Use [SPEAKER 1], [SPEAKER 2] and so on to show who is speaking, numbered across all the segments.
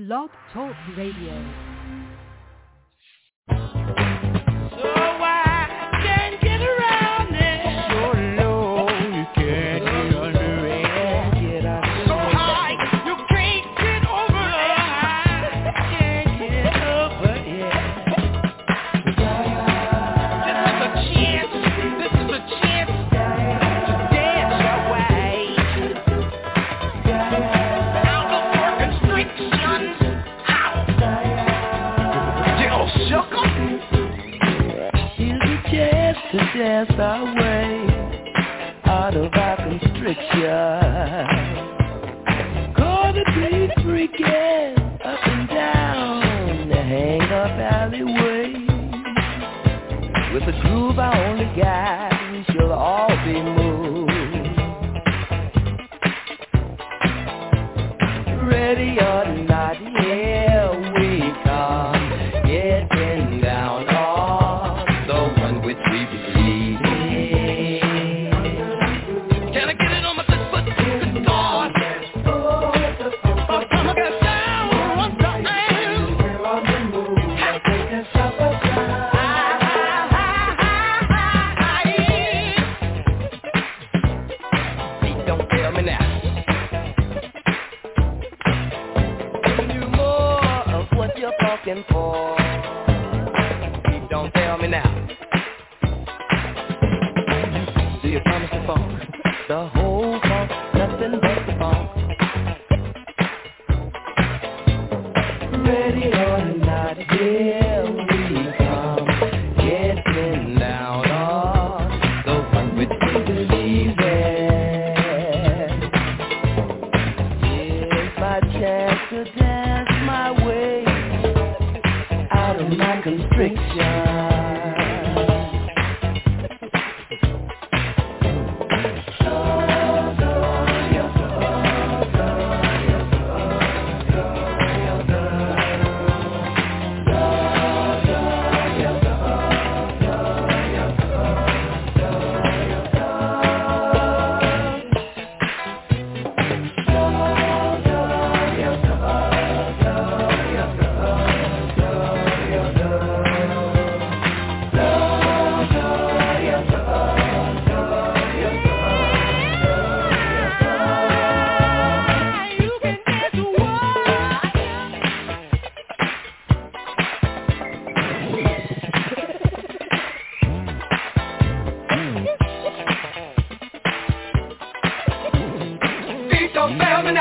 [SPEAKER 1] Blog Talk Radio.
[SPEAKER 2] dance our way out of our constriction. Gonna be freaking up and down the hang-up alleyway. With a groove I only got, we shall all be moved. Ready or not.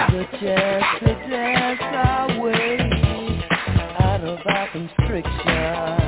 [SPEAKER 2] Just a away out of our constriction.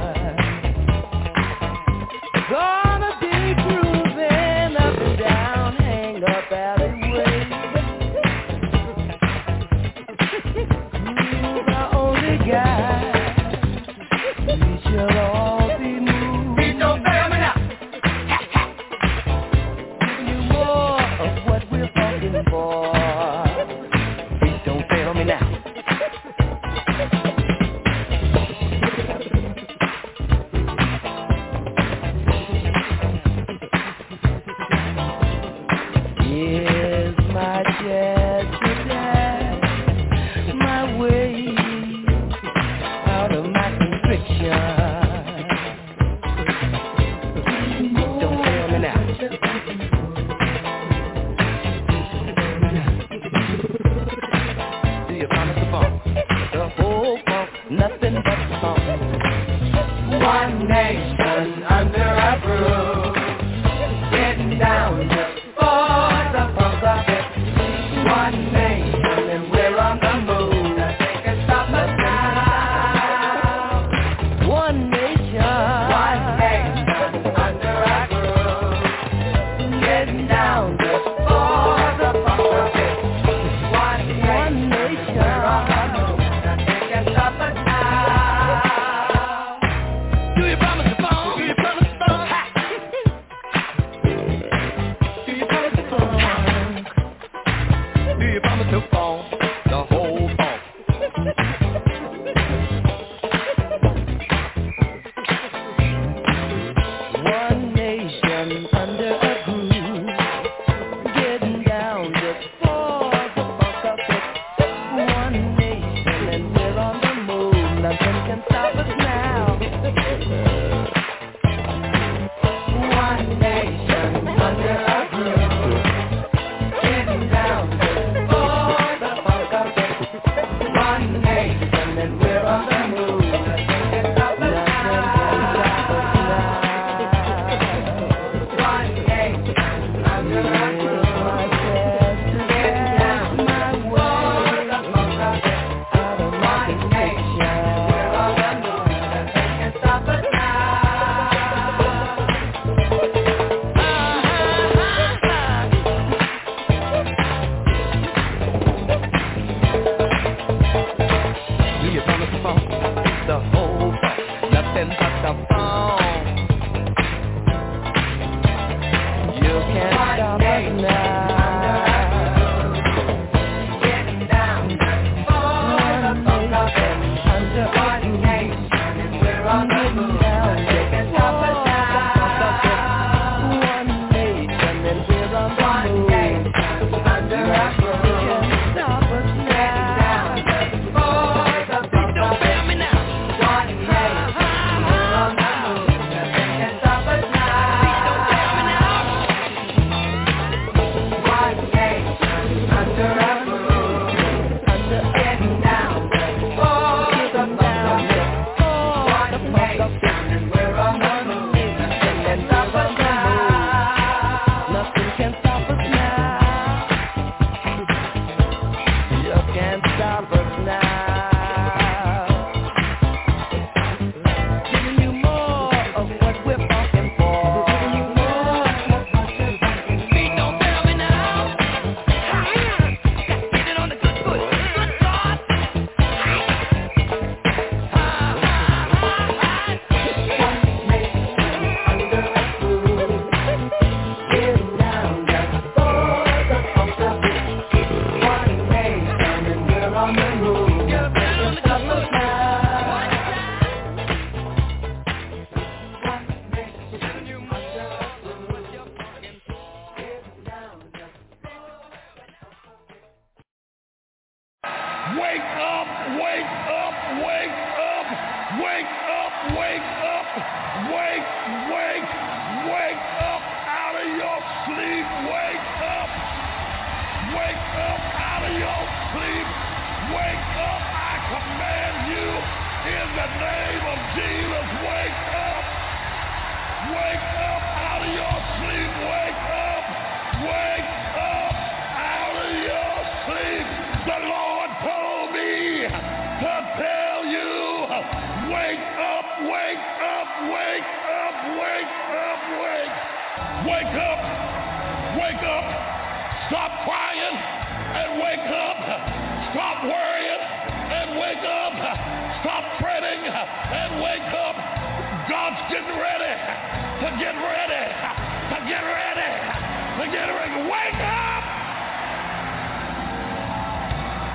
[SPEAKER 2] saying, Wake up!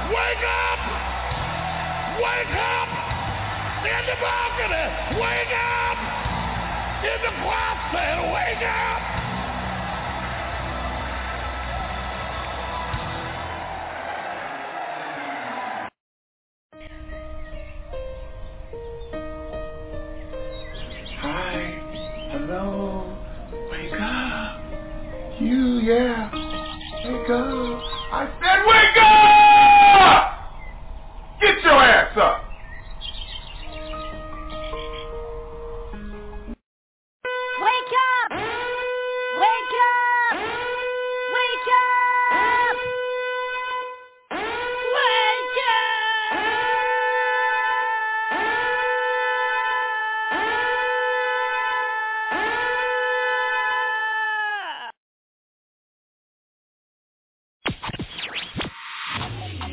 [SPEAKER 2] Wake up! Wake up! In the balcony, wake up! In the closet. Wake up!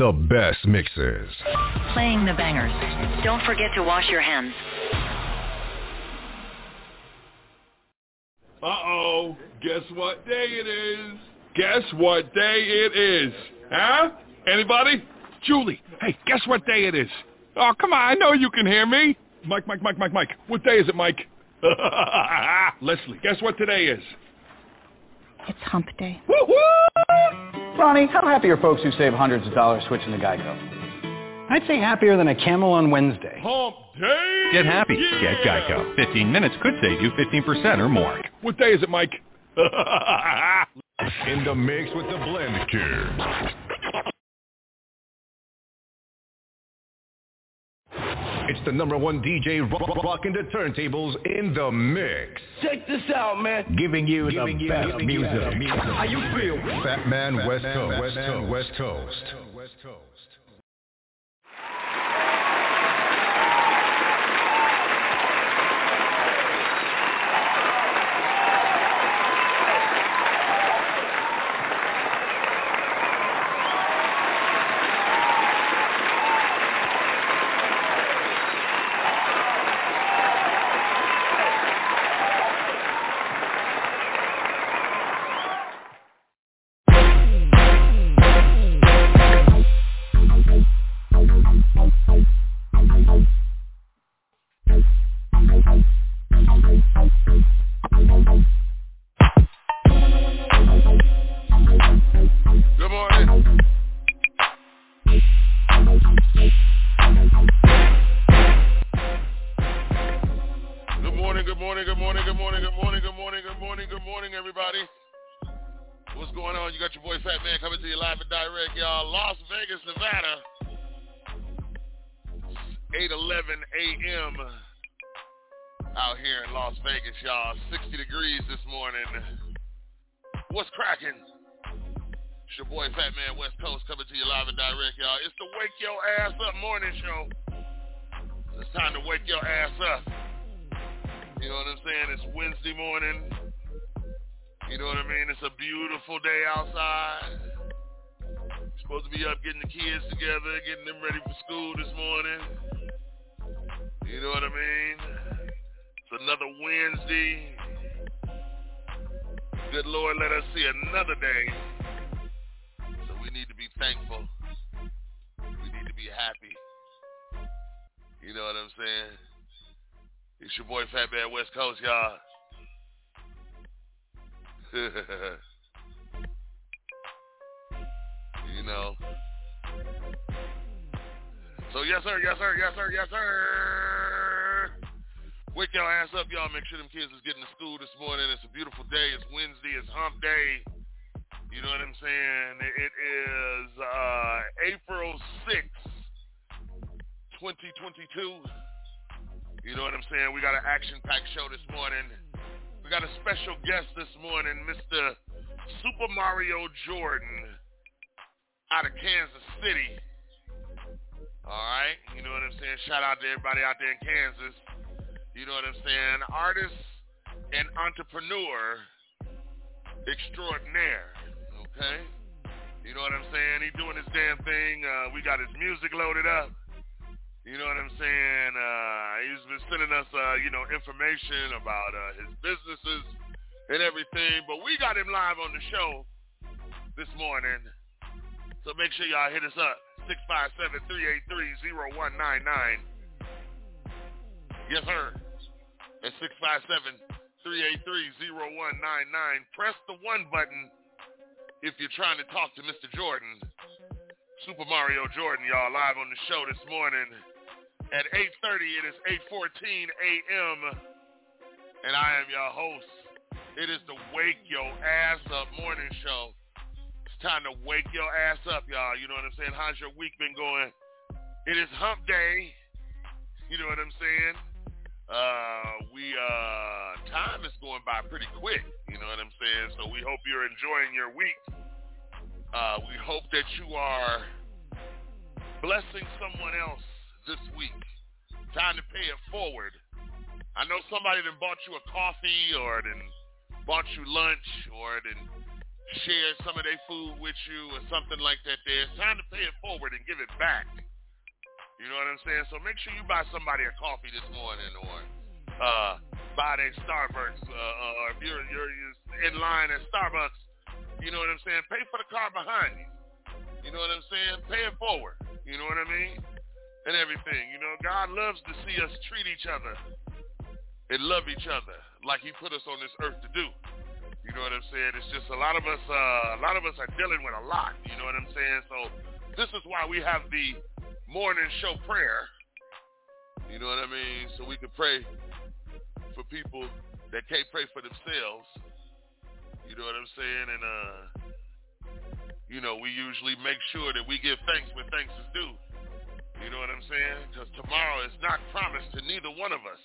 [SPEAKER 1] The best mixes.
[SPEAKER 3] Playing the bangers. Don't forget to wash your hands.
[SPEAKER 4] Uh-oh. Guess what day it is? Guess what day it is? Huh? Anybody? Julie, hey, guess what day it is? Oh, come on, I know you can hear me. Mike, Mike, Mike, Mike, Mike. What day is it, Mike? Leslie, guess what today is?
[SPEAKER 5] It's hump day.
[SPEAKER 6] Ronnie, how happy are folks who save hundreds of dollars switching to Geico? I'd say happier than a camel on Wednesday.
[SPEAKER 4] Hump day!
[SPEAKER 7] Get happy. Get Geico. 15 minutes could save you 15% or more.
[SPEAKER 4] What day is it, Mike?
[SPEAKER 1] In the mix with the Blend Kids. It's the number one DJ rock- rocking the turntables in the mix.
[SPEAKER 2] Check this out, man.
[SPEAKER 1] Giving you
[SPEAKER 2] Giving
[SPEAKER 1] the
[SPEAKER 2] you
[SPEAKER 1] best
[SPEAKER 2] the
[SPEAKER 1] music.
[SPEAKER 2] music. How you feel?
[SPEAKER 1] Fat Man West
[SPEAKER 2] Man
[SPEAKER 1] Coast.
[SPEAKER 2] West Coast.
[SPEAKER 1] West Coast. West Coast.
[SPEAKER 4] Y'all. you know. So yes sir, yes sir, yes sir, yes sir. Wake your ass up, y'all. Make sure them kids is getting to school this morning. It's a beautiful day. It's Wednesday. It's hump day. You know what I'm saying? It is uh, April 6th, 2022. You know what I'm saying? We got an action-packed show this morning. We got a special guest this morning, Mr. Super Mario Jordan out of Kansas City. All right? You know what I'm saying? Shout out to everybody out there in Kansas. You know what I'm saying? Artist and entrepreneur extraordinaire. Okay? You know what I'm saying? He doing his damn thing. Uh, we got his music loaded up. You know what I'm saying? Uh, he's been sending us, uh, you know, information about uh, his businesses and everything. But we got him live on the show this morning. So make sure y'all hit us up. 657-383-0199. Yes, sir. That's 657-383-0199. Press the one button if you're trying to talk to Mr. Jordan. Super Mario Jordan, y'all, live on the show this morning at 8.30. It is 8.14 a.m. And I am your host. It is the Wake Your Ass Up morning show. It's time to wake your ass up, y'all. You know what I'm saying? How's your week been going? It is hump day. You know what I'm saying? Uh, we, uh, time is going by pretty quick. You know what I'm saying? So we hope you're enjoying your week. Uh, we hope that you are blessing someone else this week. Time to pay it forward. I know somebody that bought you a coffee or then bought you lunch or then share some of their food with you or something like that there. It's time to pay it forward and give it back. You know what I'm saying? So make sure you buy somebody a coffee this morning or uh, buy their Starbucks. Uh, uh, or if you're, you're, you're in line at Starbucks, you know what I'm saying? Pay for the car behind you. You know what I'm saying? Pay it forward. You know what I mean? And everything. You know, God loves to see us treat each other and love each other like he put us on this earth to do. You know what I'm saying? It's just a lot of us, uh, a lot of us are dealing with a lot. You know what I'm saying? So this is why we have the morning show prayer. You know what I mean? So we can pray for people that can't pray for themselves. You know what I'm saying? And uh, you know, we usually make sure that we give thanks when thanks is due. You know what I'm saying? Because tomorrow is not promised to neither one of us.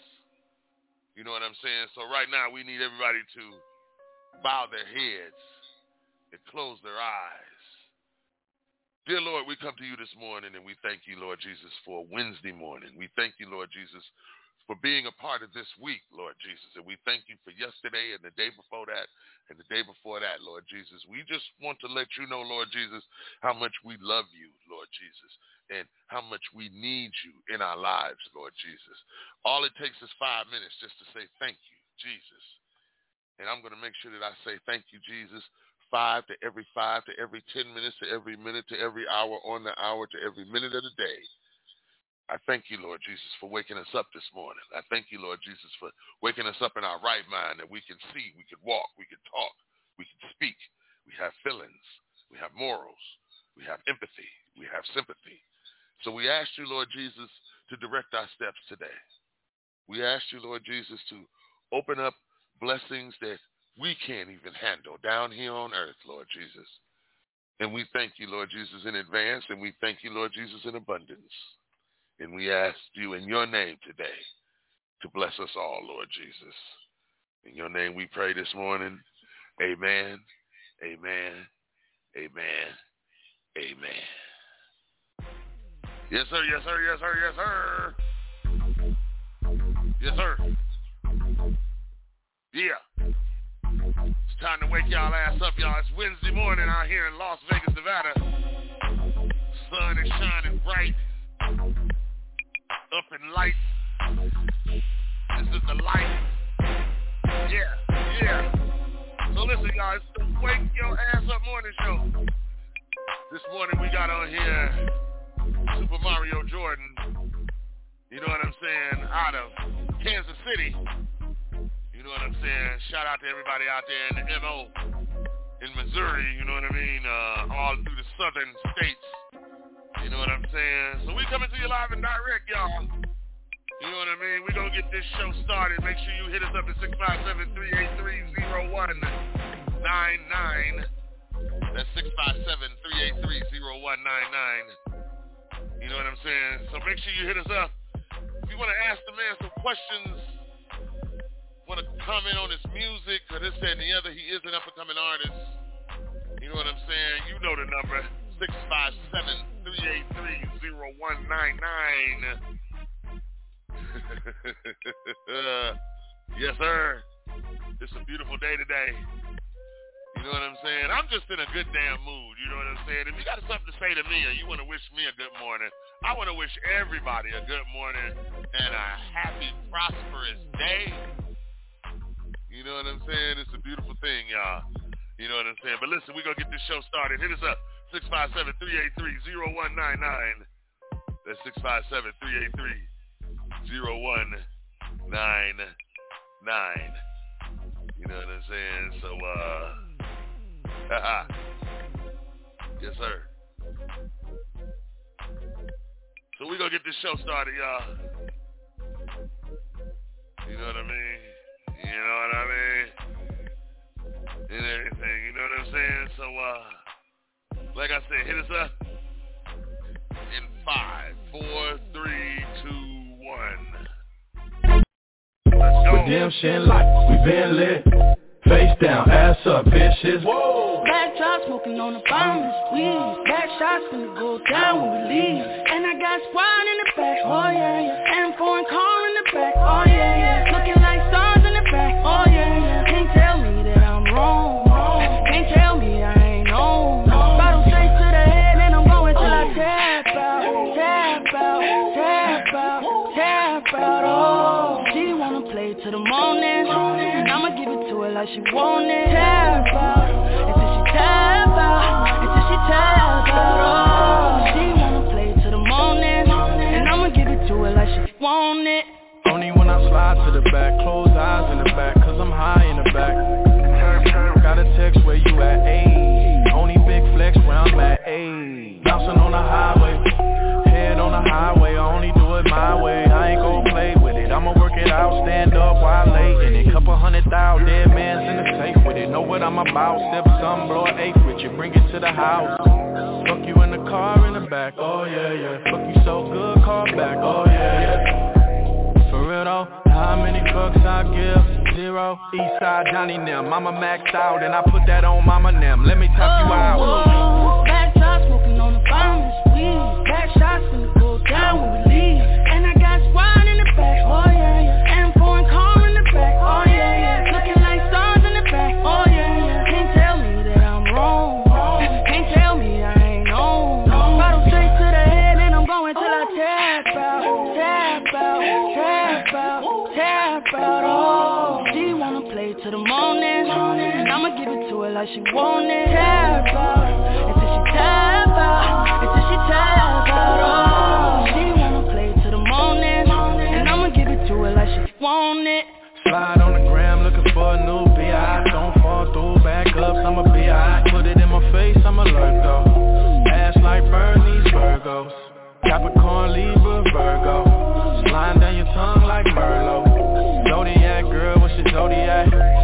[SPEAKER 4] You know what I'm saying? So right now we need everybody to bow their heads and close their eyes. Dear Lord, we come to you this morning and we thank you, Lord Jesus, for Wednesday morning. We thank you, Lord Jesus, for being a part of this week, Lord Jesus. And we thank you for yesterday and the day before that and the day before that, Lord Jesus. We just want to let you know, Lord Jesus, how much we love you, Lord Jesus, and how much we need you in our lives, Lord Jesus. All it takes is five minutes just to say thank you, Jesus. And I'm going to make sure that I say thank you, Jesus, five to every five to every 10 minutes to every minute to every hour on the hour to every minute of the day. I thank you, Lord Jesus, for waking us up this morning. I thank you, Lord Jesus, for waking us up in our right mind that we can see, we can walk, we can talk, we can speak. We have feelings. We have morals. We have empathy. We have sympathy. So we ask you, Lord Jesus, to direct our steps today. We ask you, Lord Jesus, to open up blessings that we can't even handle down here on earth, Lord Jesus. And we thank you, Lord Jesus, in advance, and we thank you, Lord Jesus, in abundance. And we ask you in your name today to bless us all, Lord Jesus. In your name we pray this morning. Amen, amen, amen, amen. Yes, sir, yes, sir, yes, sir, yes, sir. Yes, sir. Yeah. It's time to wake y'all ass up, y'all. It's Wednesday morning out here in Las Vegas, Nevada. Sun is shining bright, up in light. This is the light. Yeah, yeah. So listen, y'all, it's the Wake Your Ass Up morning show. This morning we got on here Super Mario Jordan. You know what I'm saying? Out of Kansas City You know what I'm saying? Shout out to everybody out there in the MO in Missouri, you know what I mean? Uh, all through the southern states. You know what I'm saying? So we coming to you live and direct, y'all. You know what I mean? We're going to get this show started. Make sure you hit us up at 657-383-0199. That's 657-383-0199. You know what I'm saying? So make sure you hit us up. If you want to ask the man some questions want to comment on his music or this, that, and the other, he is an up-and-coming artist. You know what I'm saying? You know the number, 657-383-0199. yes, sir. It's a beautiful day today. You know what I'm saying? I'm just in a good damn mood. You know what I'm saying? If you got something to say to me or you want to wish me a good morning, I want to wish everybody a good morning and a happy, prosperous day. You know what I'm saying? It's a beautiful thing, y'all. You know what I'm saying? But listen, we're going to get this show started. Hit us up, 657-383-0199. That's 657-383-0199. You know what I'm saying? So, uh, yes, sir. So we're going to get this show started, y'all. You know what I mean? You know what I mean? And everything. You know what I'm saying? So, uh, like I said, hit us up in five, four, three, two, one. Let's go.
[SPEAKER 8] Redemption life, we been lit. Face down, ass up, bitches.
[SPEAKER 9] Whoa. Backdrop smoking on the bombless weed. Back shots finna go down when we leave. And I got squad in the back, oh yeah, yeah. And foreign car in the back, oh yeah, yeah. Looking like stars in the back, oh yeah, yeah. Can't tell me that I'm wrong. Can't tell me I ain't on. Bottle straight to the head and I'm going till. I tap out, tap out, tap out, tap out. Oh, she wanna play till the morning, and I'ma give it to her like she want it.
[SPEAKER 8] Tap out. Hundred thousand, dead man's in the safe with it. Know what I'm about, step some, blow eighth with you Bring it to the house Fuck you in the car in the back, oh yeah, yeah. Fuck you so good, call back, oh yeah, yeah. For real though, how many fucks I give? Zero, Eastside Johnny Nem Mama maxed out and I put that on Mama Nem Let me top you out.
[SPEAKER 9] Oh, Back top smoking on the finest weed Back shots finna go down when we like she want it out Until she out Until she out, oh She wanna play to the morning And I'ma give it to her like she want it.
[SPEAKER 8] Slide on the gram looking for a new B.I. Don't fall through backups, I'm a B.I. Put it in my face, I'm alert though Ass like Bernie's Virgos. Capricorn, Libra, Virgo. Sliding down your tongue like Merlot. Zodiac girl, what's your zodiac?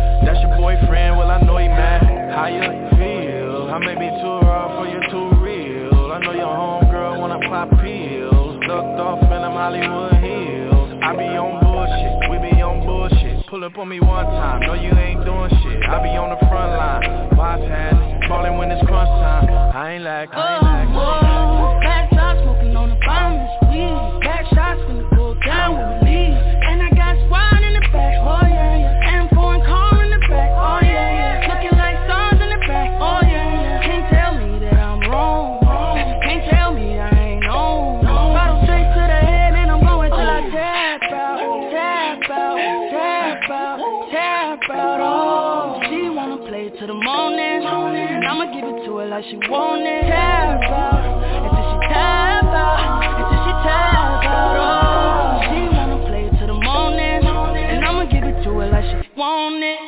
[SPEAKER 8] How you feel? I may be too raw for you too real. I know your homegirl wanna pop pills. Ducked off in them Hollywood hills. I be on bullshit, we be on bullshit. Pull up on me one time, no you ain't doing shit. I be on the front line, boss hand Ballin' when it's crunch time. I ain't like, I ain't like
[SPEAKER 9] oh, like she want it Tap out Until she tap out Until she tap out, oh She wanna play to the morning. And I'ma give it to her like she want it.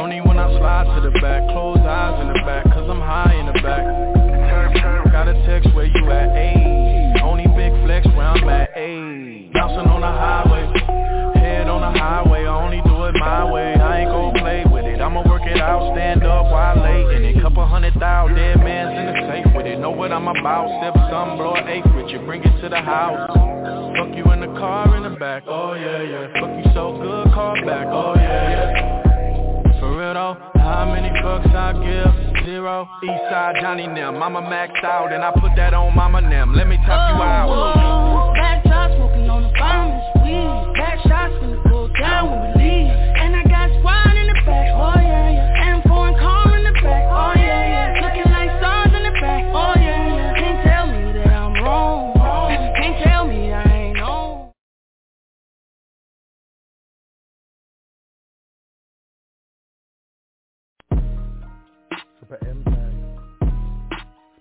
[SPEAKER 8] Only when I slide to the back, close eyes in the back, cause I'm high in the back. Got a text where you at, ayy. Only big flex where I'm at, ayy. Bouncing on the highway, hundred thousand, dead man's in the safe with it. Know what I'm about, step some, blow an eighth with you, bring it to the house. Fuck you in the car in the back, oh yeah, yeah. Fuck you so good, call back, oh yeah, yeah. For real though, how many fucks I give? Zero, Eastside Johnny Nem Mama maxed out and I put that on Mama Nem Let me top you out
[SPEAKER 9] oh, Back top smoking on the finest weed Back shots finna go down when we leave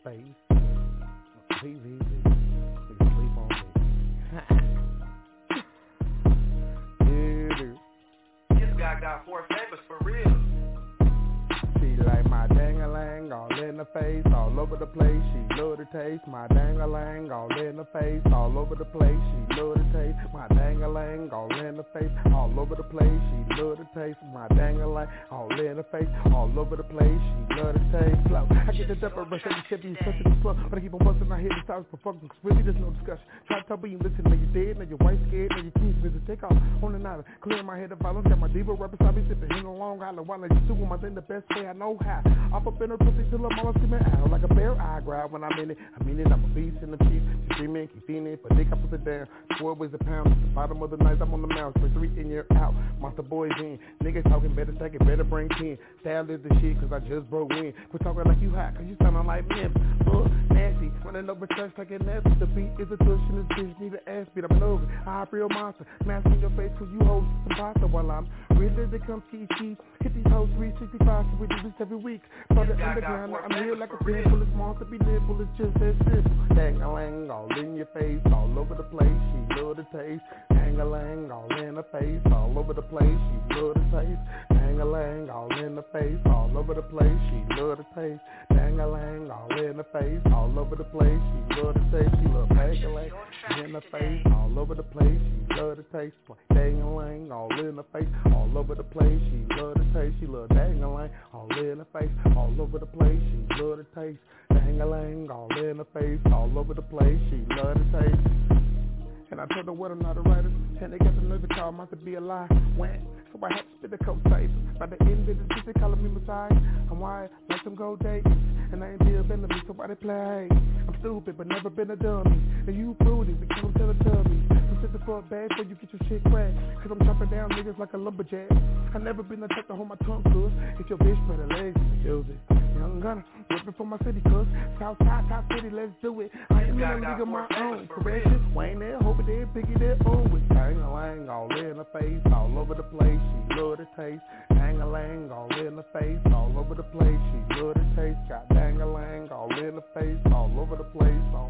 [SPEAKER 10] TV. Nigga sleep on me.
[SPEAKER 11] This guy got four flavors for real.
[SPEAKER 10] She like my dang-a-lang all in the face, all over the place. She love the taste. My dang-a-lang all in the face, all over the place. She love the taste. My dang-a-lang all in the face, all over the place. She love the taste. My dang-a-lang all in the face, all over the place. She love the taste. Slow. I get the of rush every shit, these touching the slow. But I keep on busting, I hear the stars for fucking. Really there's no discussion. Try to tell me you listen, now you dead, now your wife scared, now your kids to take off on the night. Clear my head of violence, got my diva rappers, I be sipping in a long island while I just doing my thing the best way I know how. Up up in her pussy till I'm I screaming out like a bear. I grab when I'm in it. I mean it, I'm a beast in the chief. Screaming, keep feeling it, but Nick, I put it down. Four ways a pound. The bottom of the night, I'm on the mouse. For three in, you're out. Monster boys in. Niggas talking, better take it, better bring 10. Style is the shit, cause I just broke in. Quit talking like you hot, cause you sounding like me. Uh, nasty. Running over tracks like a nasty. The beat is a tush and this bitch need an ass beat. I'm an over. I real monster. Smashing your face cause you hold some pasta while I'm real as it comes ski ski. Hit these hoes 365 so we do this every week. For underground, I'm here like a full of small to be nimble. It's just that simple. Dang-a-lang all in your face, all over the place. She love the taste. Dang-a-lang all in her face, all over the place. She love the taste. Dang-a-lang all in the face, all over the place. She love the taste. Dang-a-lang all in the face, all over the place. She love the taste. She love dang-a-lang in the face, all over the place. She love the taste. Dang-a-lang all in the face, all over the place. She love the taste. She love dang-a-lang all in the face, all over the place. She love the taste. Dang-a-lang all in the face, all over the place. She love the taste. And I told her what I'm not a writer And they got the nerve to call my to be a lie When? So I had to spit the coat tape By the end of the day they calling me Messiah. I'm wired like some gold dates And I ain't Bill Bellamy so why they play? I'm stupid but never been a dummy. And you proved it because I'm telling me So sit the fuck bad before you get your shit cracked Cause I'm chopping down niggas like a lumberjack. I never been the type to hold my tongue cuz. If your bitch better legs, use it Young gunner, whipping for my city cuz. Southside, top city, let's do it. I ain't in a league of my own. Correction, Wayne there, hope it there, Biggie oh, there, boom With tang-a-lang all in the face, all over the place She love the taste, tang-a-lang all in the face All over the place, she love the taste. Got dang-a-lang all in the face, all over the place all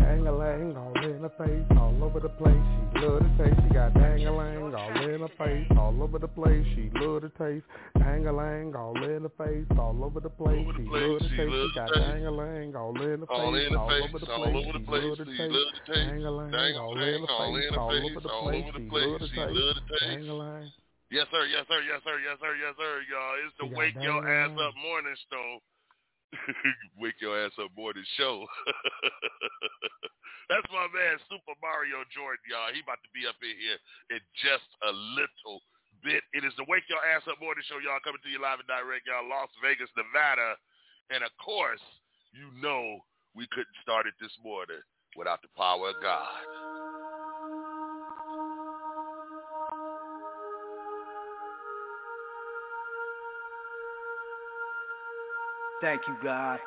[SPEAKER 10] Dang-a-lang all in her face, all over the place. She love the taste. She got dang-a-lang all in her face, all over the place. She love the taste. Dang-a-lang all in her face, all over the place. She love the taste. She got dang-a-lang all in her face, all over the place. She love the taste. Dang-a-lang all in her face, all over the place. She love the taste. Dang-a-lang.
[SPEAKER 4] Yes, sir. Yes, sir. Yes, sir. Yes, sir. Yes, sir. Y'all, it's the Wake Your Ass Up Morning Show. Wake Your Ass Up Morning Show. That's my man, Super Mario Jordan, y'all. He about to be up in here in just a little bit. It is the Wake Your Ass Up Morning Show, y'all, coming to you live and direct, y'all, Las Vegas, Nevada. And, of course, you know we couldn't start it this morning without the power of God.
[SPEAKER 12] Thank you, God,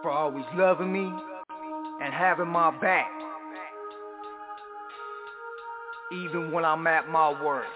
[SPEAKER 12] for always loving me and having my back. Even when I'm at my worst.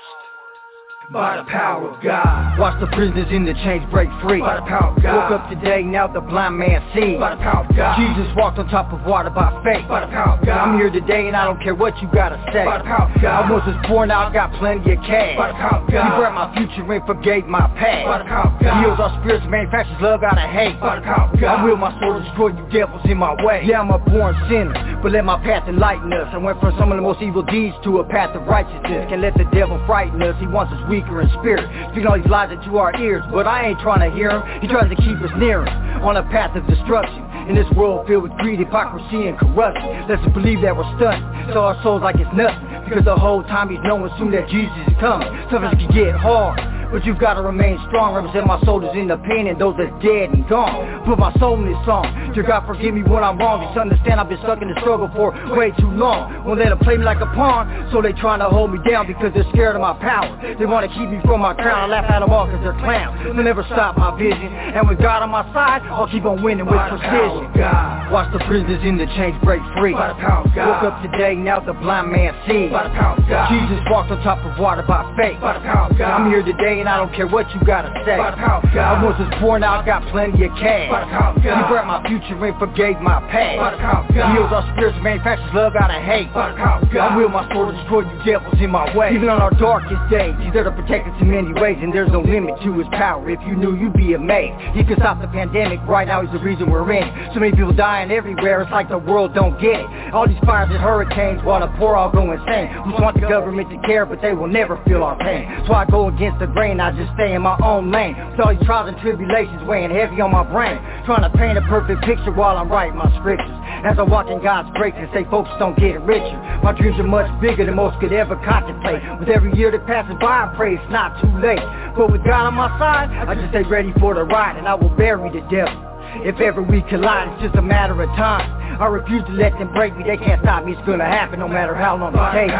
[SPEAKER 13] By the power of God.
[SPEAKER 12] Watch the prisoners in the chains break free.
[SPEAKER 13] By the power of God.
[SPEAKER 12] Woke up today, now the blind man sees.
[SPEAKER 13] By the power of God.
[SPEAKER 12] Jesus walked on top of water by faith.
[SPEAKER 13] By the power of God.
[SPEAKER 12] I'm here today and I don't care what you gotta say.
[SPEAKER 13] By the power of God.
[SPEAKER 12] I was was born, now I got plenty of cash.
[SPEAKER 13] By the power of God.
[SPEAKER 12] He brought my future and forgave my past.
[SPEAKER 13] By the power of God.
[SPEAKER 12] Heals our spirits, manufactures love out of hate.
[SPEAKER 13] By the power of God.
[SPEAKER 12] I will my soul destroy you devils in my way. Yeah, I'm a born sinner, but let my path enlighten us. I went from some of the most evil deeds to a path of righteousness. Can't let the devil frighten us. He wants us weaker in spirit. Speaking all these lies into our ears, but I ain't trying to hear him. He tries to keep us near him on a path of destruction. In this world filled with greed, hypocrisy, and corruption, let's believe that we're stunned. Sell our souls like it's nothing, because the whole time he's knowing soon that Jesus is coming. Something can get hard. But you've gotta remain strong, represent my soldiers in the pain and those that's dead and gone. Put my soul in this song. Dear God, forgive me when I'm wrong. Just understand I've been stuck in the struggle for way too long. Won't let them play me like a pawn, so they trying to hold me down because they're scared of my power. They wanna keep me from my crown. I laugh at them all cause they're clowns. They'll never stop my vision. And with God on my side, I'll keep on winning with precision.
[SPEAKER 13] God.
[SPEAKER 12] Watch the prisoners in the chains break free.
[SPEAKER 13] By the power of God.
[SPEAKER 12] Woke up today, now the blind man sees.
[SPEAKER 13] By the power of God.
[SPEAKER 12] Jesus walked on top of water by faith.
[SPEAKER 13] By the power of God.
[SPEAKER 12] I'm here today and I don't care what you gotta say.
[SPEAKER 13] By the power of God.
[SPEAKER 12] I was born, now I got plenty of cash.
[SPEAKER 13] By the power of God.
[SPEAKER 12] He brought my future and forgave my past.
[SPEAKER 13] By the power of God.
[SPEAKER 12] Heals our spirits, manufactures love out of hate.
[SPEAKER 13] By the power of God.
[SPEAKER 12] I will my sword destroy you devils in my way. Even on our darkest days, he's there to protect us in many ways, and there's no limit to his power. If you knew, you'd be amazed. He could stop the pandemic. Right now, he's the reason we're in. it. So many people dying everywhere. It's like the world don't get it. All these fires and hurricanes, while the poor all go insane. We want the government to care, but they will never feel our pain. So I go against the grain. Praying I just stay in my own lane. With all these trials and tribulations weighing heavy on my brain. Trying to paint a perfect picture while I'm writing my scriptures. As I walk in God's stay focused on getting richer. My dreams are much bigger than most could ever contemplate. With every year that passes by I pray it's not too late. But with God on my side, I just stay ready for the ride And I will bury the devil if ever we collide, it's just a matter of time. I refuse to let them break me, they can't stop me, it's gonna happen no matter how long it takes.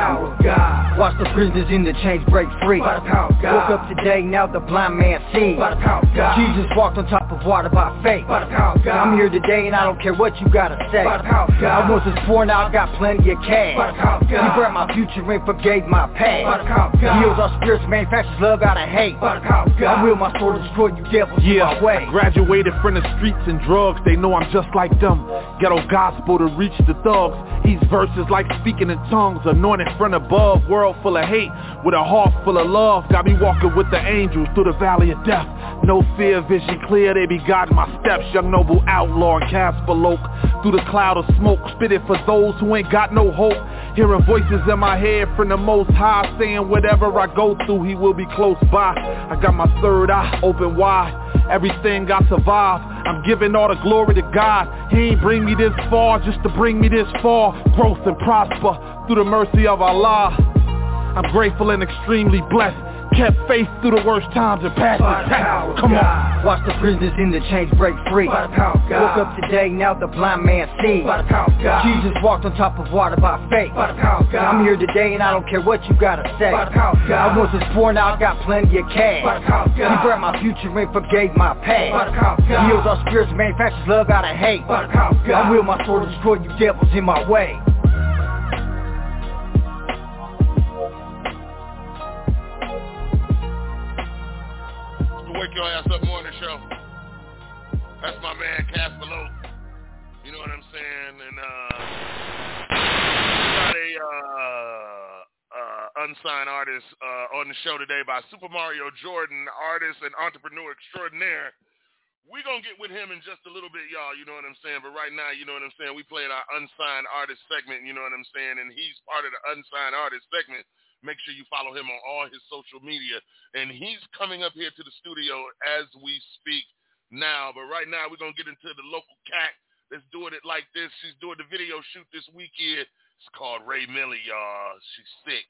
[SPEAKER 12] Watch the prisoners in the chains break free. By the power God. Woke up today, now the blind man sees By the power God. Jesus walked on top of water by faith. By the power God. I'm here today and I don't care what you gotta say. By the power God. I was just poor, now I got plenty of cash. By the power God. He brought my future and forgave my past. He heals our spirits, manufactures love out of hate. By the power God. I will my sword destroy you devils
[SPEAKER 14] yeah,
[SPEAKER 12] my way.
[SPEAKER 14] I graduated from the streets and drugs, they know I'm just like them Ghetto gospel to reach the thugs. These verses like speaking in tongues, anointed from above, world full of hate, with a heart full of love. Got me walking with the angels through the valley of death. No fear, vision clear, they be guiding my steps. Young noble outlaw and Casper Loke. Through the cloud of smoke, spit it for those who ain't got no hope. Hearing voices in my head from the most high, saying whatever I go through, he will be close by. I got my third eye open wide. Everything I survive. I'm giving all the glory to God. He ain't bring me this far just to bring me this far. Growth and prosper through the mercy of Allah. I'm grateful and extremely blessed kept faith through the worst times and passed the test. Come on.
[SPEAKER 12] Watch the prisoners in the chains break free. Woke up today, now the blind man sees. Jesus walked on top of water by faith. I'm here today and I don't care what you gotta say. I was just poor, now I got plenty of cash. He brought my future and forgave my past. He heals our spirits, manufactures love out of hate. I will my sword and destroy you devils in my way.
[SPEAKER 4] Your Ass Up Morning Show. That's my man Casper Loke. You know what I'm saying? And uh, got a uh, uh, unsigned artist uh, on the show today by Super Mario Jordan, artist and entrepreneur extraordinaire. Going to get with him in just a little bit, y'all. You know what I'm saying? But right now, you know what I'm saying? We played our unsigned artist segment, you know what I'm saying? And he's part of the unsigned artist segment. Make sure you follow him on all his social media. And he's coming up here to the studio as we speak now. But right now, we're going to get into the local cat that's doing it like this. She's doing the video shoot this weekend. It's called Ray Millie, y'all. She's sick.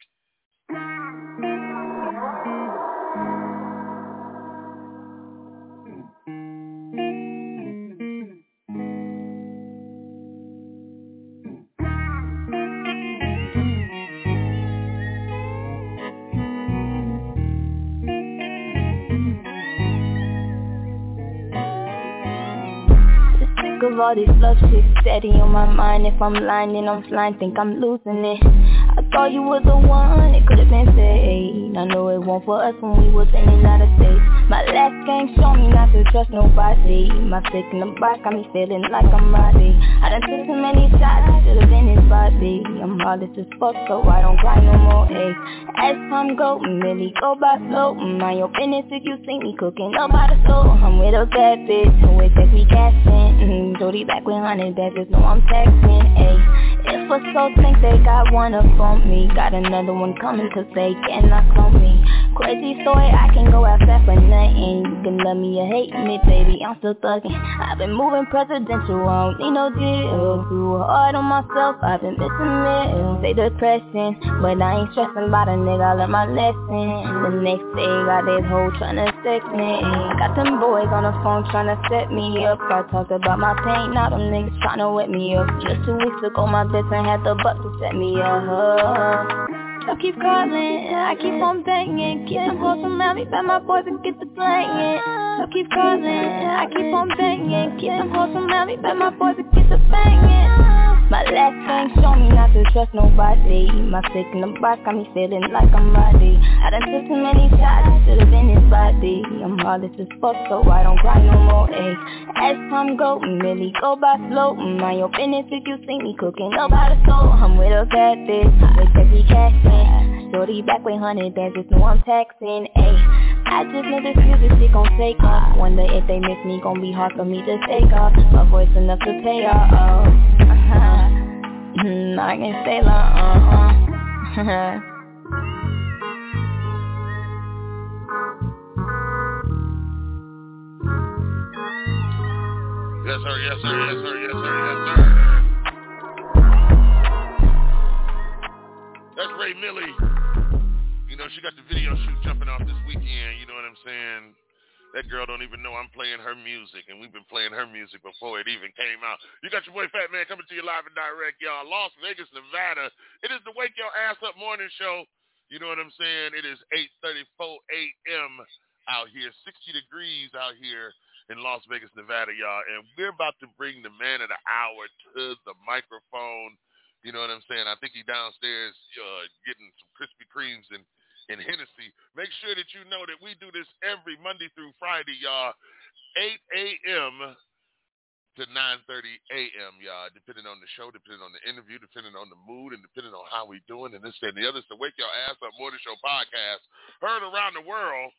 [SPEAKER 15] Of all this love shit steady on my mind. If I'm lying then I'm flying, think I'm losing it. I thought you were the one, it could've been said I know it won't for us when we was in the United States My last game showed me not to trust nobody. My stick in the box got me feeling like I'm Roddy I done took too many shots, should've been his body. I'm heartless as fuck so I don't cry no more, ayy As time go, really go by slow. Mind your business if you see me cooking up by the stove. I'm with a bad bitch who it takes me casting mm-hmm. Jody back with hundred badges, know I'm texting, ayy If a soul think they got one up on me Got another one coming cause they cannot clone me. Crazy story, I can go outside for nothing. You can love me or hate me, baby, I'm still thugging. I've been moving presidential, I don't need no deal. Too hard on myself, I've been missing it. Say depression, but I ain't stressing about a nigga, I learned my lesson. The next day, got this hoe tryna sex me. Got them boys on the phone tryna set me up. I talked about my pain, now them niggas tryna wet me up. Just two weeks ago, my best friend had the to set me I keep calling, I keep on banging. Keep them hoes around me, bet my boys and get the playing I keep calling, I keep on banging. Keep them hoes around me, bet my boys and get the banging my last game showed me not to trust nobody. My sick in the box got me feeling like I'm Roddy I done took too many shots, should've been his body. I'm heartless as fuck so I don't cry no more, ayy. As time go, really go by slow. Mind your business if you see me cooking up by the stove. I'm with a bad bitch, with every cash in Shorty back with hundred bands, just know I'm taxing, ayy I just know this music shit gon' take off Wonder if they miss me, gon' be hard for me to take off My voice enough to pay off uh-huh. Mm, I can say la uh-huh
[SPEAKER 4] Yes sir, yes sir, yes sir, yes sir, yes sir. That's Ray Millie. You know, she got the video shoot jumping off this weekend. You know what I'm saying? That girl don't even know I'm playing her music, and we've been playing her music before it even came out. You got your boy Fat Man coming to you live and direct, y'all. Las Vegas, Nevada. It is the Wake Your Ass Up Morning Show. You know what I'm saying? It is 8.34 a.m. out here, 60 degrees out here in Las Vegas, Nevada, y'all. And we're about to bring the man of the hour to the microphone. You know what I'm saying? I think he downstairs uh, getting some Krispy Kremes and in Hennessy. Make sure that you know that we do this every Monday through Friday, y'all. 8 a.m. to 9.30 a.m., y'all, depending on the show, depending on the interview, depending on the mood, and depending on how we doing, and this and the other. So Wake Your Ass Up Morning Show podcast, heard around the world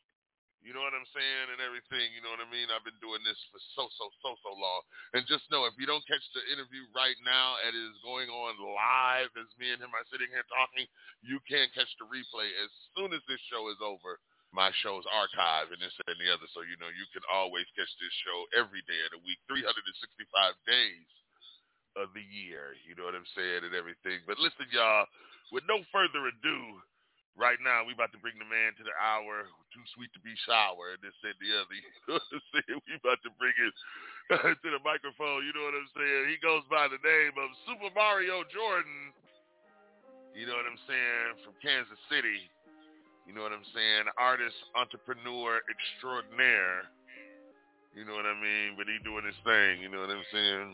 [SPEAKER 4] you know what I'm saying? And everything. You know what I mean? I've been doing this for so, so, so, so long. And just know, if you don't catch the interview right now, it is going on live as me and him are sitting here talking. You can catch the replay as soon as this show is over. My show's archived and this and the other. So, you know, you can always catch this show every day of the week, 365 days of the year. You know what I'm saying? And everything. But listen, y'all, with no further ado, Right now, we about to bring the man to the hour. Too sweet to be showered. This and the other. We about to bring it to the microphone. You know what I'm saying? He goes by the name of Super Mario Jordan. You know what I'm saying? From Kansas City. You know what I'm saying? Artist, entrepreneur extraordinaire. You know what I mean? But he doing his thing. You know what I'm saying?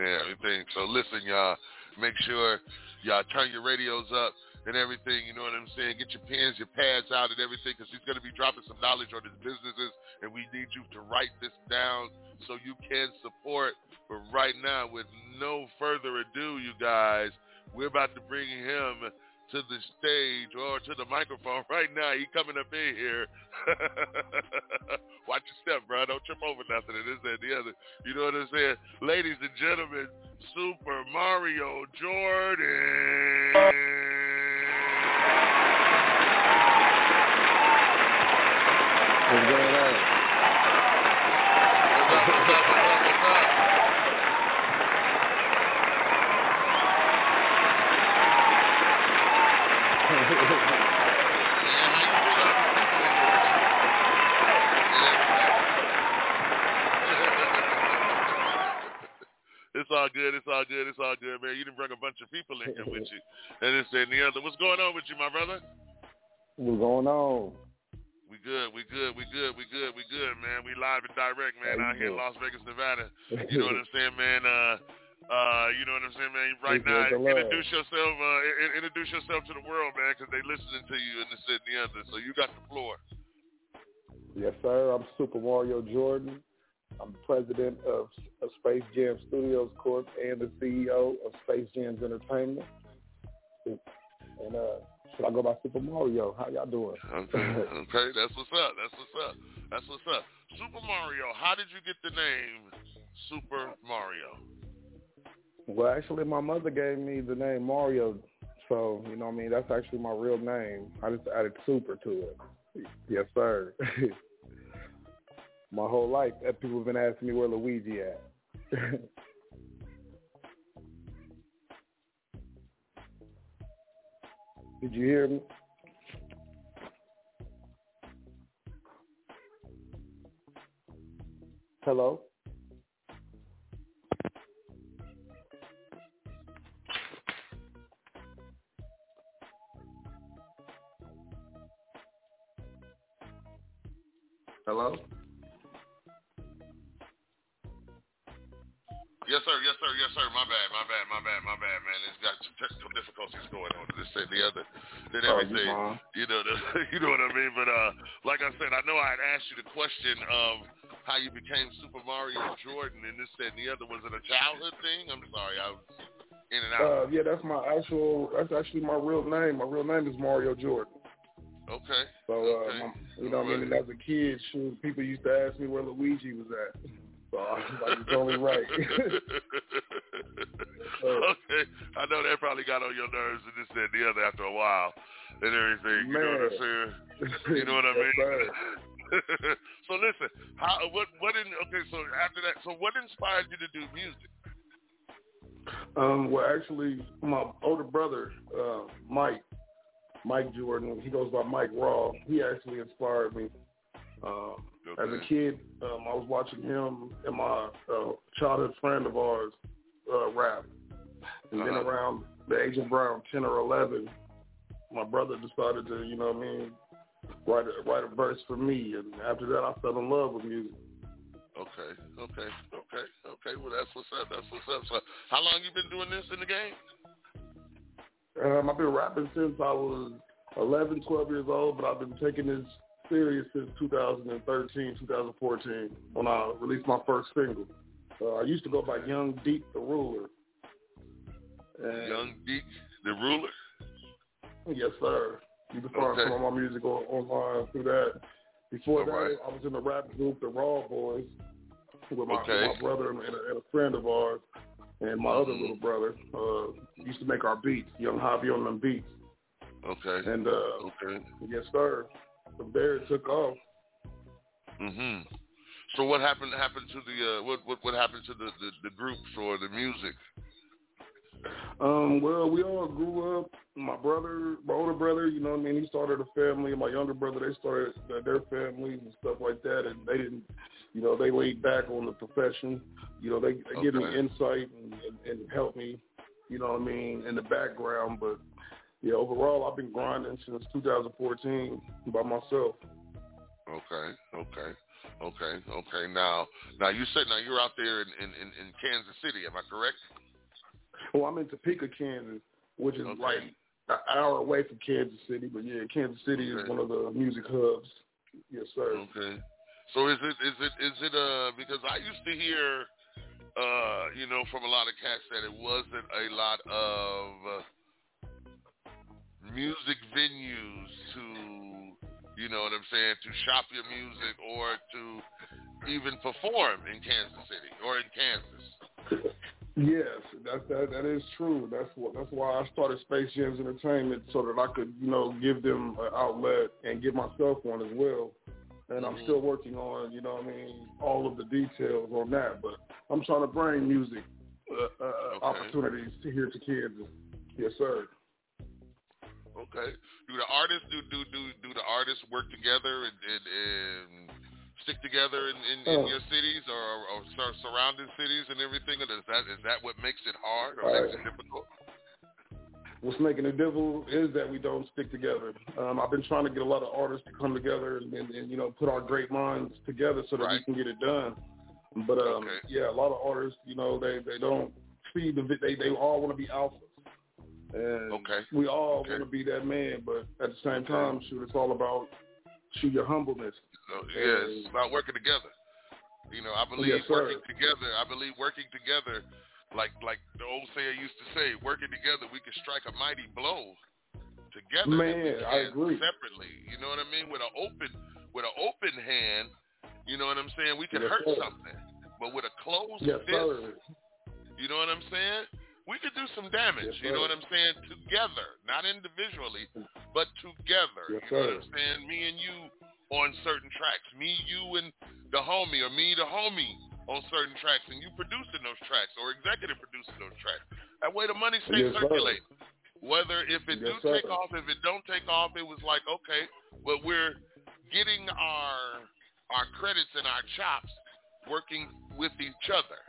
[SPEAKER 4] Yeah, everything. So listen, y'all. Make sure y'all turn your radios up and everything. You know what I'm saying? Get your pens, your pads out and everything because he's going to be dropping some knowledge on his businesses, and we need you to write this down so you can support. But right now, with no further ado, you guys, we're about to bring him to the stage or to the microphone right now. He coming up in here. Watch your step, bro. Don't trip over nothing and this and the other. You know what I'm saying? Ladies and gentlemen, Super Mario Jordan.
[SPEAKER 16] What's going on?
[SPEAKER 4] It's all good. It's all good. It's all good, man. You didn't bring a bunch of people in here with you. And this and the other. What's going on with you, my brother?
[SPEAKER 16] What's going on?
[SPEAKER 4] We good, we good, we good, we good, we good, man. We live and direct, man, out here in Las Vegas, Nevada. You know what I'm saying, man? Uh, uh, you know what I'm saying, man? Right now, introduce yourself, uh, introduce yourself to the world, man, because they listening to you and this and the other. So you got the floor.
[SPEAKER 16] Yes, sir. I'm Super Mario Jordan. I'm the president of, of Space Jam Studios Corp and the CEO of Space Jams Entertainment. And uh, I go by Super Mario? How y'all doing?
[SPEAKER 4] Okay, okay, that's what's up. That's what's up. That's what's up. Super Mario. How did you get the name Super Mario?
[SPEAKER 16] Well, actually, my mother gave me the name Mario, so you know, what I mean, that's actually my real name. I just added Super to it. Yes, sir. my whole life, people have been asking me where Luigi at. Did you hear me? Hello? Hello?
[SPEAKER 4] Yes, sir. Yes, sir. Yes, sir. My bad. My bad. My bad. My bad, man. It's got some technical difficulties going on. This and the other, and
[SPEAKER 16] Oh,
[SPEAKER 4] everything. you know, the, you know what I mean. But uh, like I said, I know I had asked you the question of how you became Super Mario Jordan, and this and the other. Was it a childhood thing? I'm sorry, I was in and out.
[SPEAKER 16] Uh, yeah, that's my actual. That's actually my real name. My real name is Mario Jordan.
[SPEAKER 4] Okay.
[SPEAKER 16] So, uh, you know, what I mean, and as a kid, shoot, people used to ask me where Luigi was at. So I was like, it's only right.
[SPEAKER 4] okay, I know that probably got on your nerves and this and the other after a while and everything. You know what I'm saying? You know what I mean? so listen, how what what in okay? So after that, so what inspired you to do music?
[SPEAKER 16] Um, well, actually, my older brother, uh, Mike, Mike Jordan, he goes by Mike Raw. He actually inspired me. Um,
[SPEAKER 4] okay.
[SPEAKER 16] As a kid, um, I was watching him and my uh, childhood friend of ours uh, rap, and uh-huh. then around the age of around ten or eleven, my brother decided to, you know what I mean, write a, write a verse for me, and after that, I fell in love with music.
[SPEAKER 4] Okay, okay, okay, okay. Well, that's what's up. That's what's up. So, how long you been doing this in the game?
[SPEAKER 16] Um, I've been rapping since I was 11, 12 years old, but I've been taking this serious since 2013, 2014, when I released my first single. Uh, I used to go by Young Deep the Ruler.
[SPEAKER 4] And Young Deep the Ruler.
[SPEAKER 16] Yes, sir. You can find okay. some of my music on, online through that. Before
[SPEAKER 4] All
[SPEAKER 16] that,
[SPEAKER 4] right.
[SPEAKER 16] I was in the rap group, the Raw Boys, with my,
[SPEAKER 4] Okay.
[SPEAKER 16] with my brother and a, and a friend of ours, and my other
[SPEAKER 4] Mhm.
[SPEAKER 16] little brother. Uh, used to make our beats, Young Hobby on them beats.
[SPEAKER 4] Okay.
[SPEAKER 16] And uh,
[SPEAKER 4] okay.
[SPEAKER 16] yes, sir. From there, it took off.
[SPEAKER 4] Mhm. So what happened happened to the uh, what what what happened to the, the the groups or the music?
[SPEAKER 16] Um, well, we all grew up. My brother, my older brother, you know what I mean, he started a family. My younger brother, they started their families and stuff like that, and they didn't, you know, they laid back on the profession. You know, they, they give me insight and, and, and help me, you know what I mean, in the background. But yeah, overall, I've been grinding since 2014 by myself.
[SPEAKER 4] Okay, okay, okay, okay. Now, now you said now you're out there in in, in, Kansas City. Am I correct?
[SPEAKER 16] Well, I'm in Topeka, Kansas, which is
[SPEAKER 4] Okay.
[SPEAKER 16] like an hour away from Kansas City. But yeah, Kansas City is one of the music hubs. Yes, sir.
[SPEAKER 4] Okay. So is it is it is it uh because I used to hear uh you know from a lot of cats that it wasn't a lot of uh, music venues to you know what I'm saying to shop your music or to even perform in Kansas City or in Kansas.
[SPEAKER 16] Yes, that's that. That is true. That's what. That's why I started Space Jams Entertainment so that I could, you know, give them an outlet and give myself one as well. And I'm
[SPEAKER 4] Mhm.
[SPEAKER 16] still working on, you know, what I mean, all of the details on that. But I'm trying to bring music uh, uh, opportunities to here to Kansas. Yes, sir.
[SPEAKER 4] Okay. Do the artists do do do do the artists work together and and, and stick together in, in, in
[SPEAKER 16] Oh.
[SPEAKER 4] your cities or, or sur- surrounding cities and everything? Or is that is that what makes it hard or
[SPEAKER 16] All
[SPEAKER 4] makes
[SPEAKER 16] right.
[SPEAKER 4] it difficult?
[SPEAKER 16] What's making it difficult is that we don't stick together. Um, I've been trying to get a lot of artists to come together and, and, and you know put our great minds together so that we can get it done. But um,
[SPEAKER 4] Okay.
[SPEAKER 16] yeah, a lot of artists, you know, they they don't see the they they all want to be alphas, and
[SPEAKER 4] Okay.
[SPEAKER 16] we all
[SPEAKER 4] Okay.
[SPEAKER 16] want to be that man. But at the same time, shoot, it's all about shoot your humbleness.
[SPEAKER 4] So, yeah, it's about working together. You know, I believe
[SPEAKER 16] Yes, sir.
[SPEAKER 4] working together. I believe working together, like like the old sayer used to say, working together we can strike a mighty blow. Together,
[SPEAKER 16] Man, I agree.
[SPEAKER 4] Separately, you know what I mean? With an open, with an open hand, you know what I'm saying? We can
[SPEAKER 16] Yes,
[SPEAKER 4] hurt
[SPEAKER 16] sir.
[SPEAKER 4] something, but with a closed
[SPEAKER 16] Yes,
[SPEAKER 4] fist,
[SPEAKER 16] sir.
[SPEAKER 4] you know what I'm saying? We could do some damage.
[SPEAKER 16] Yes,
[SPEAKER 4] you know what I'm saying? Together, not individually, but together.
[SPEAKER 16] Yes,
[SPEAKER 4] you know what. I'm saying? Me and you on certain tracks. Me, you, and the homie, or me, the homie on certain tracks, and you producing those tracks or executive producing those tracks. That way, the money stays
[SPEAKER 16] Yes,
[SPEAKER 4] circulating. Whether if it
[SPEAKER 16] Yes,
[SPEAKER 4] do
[SPEAKER 16] sir.
[SPEAKER 4] take off, if it don't take off, it was like okay, but we're getting our our credits and our chops working with each other.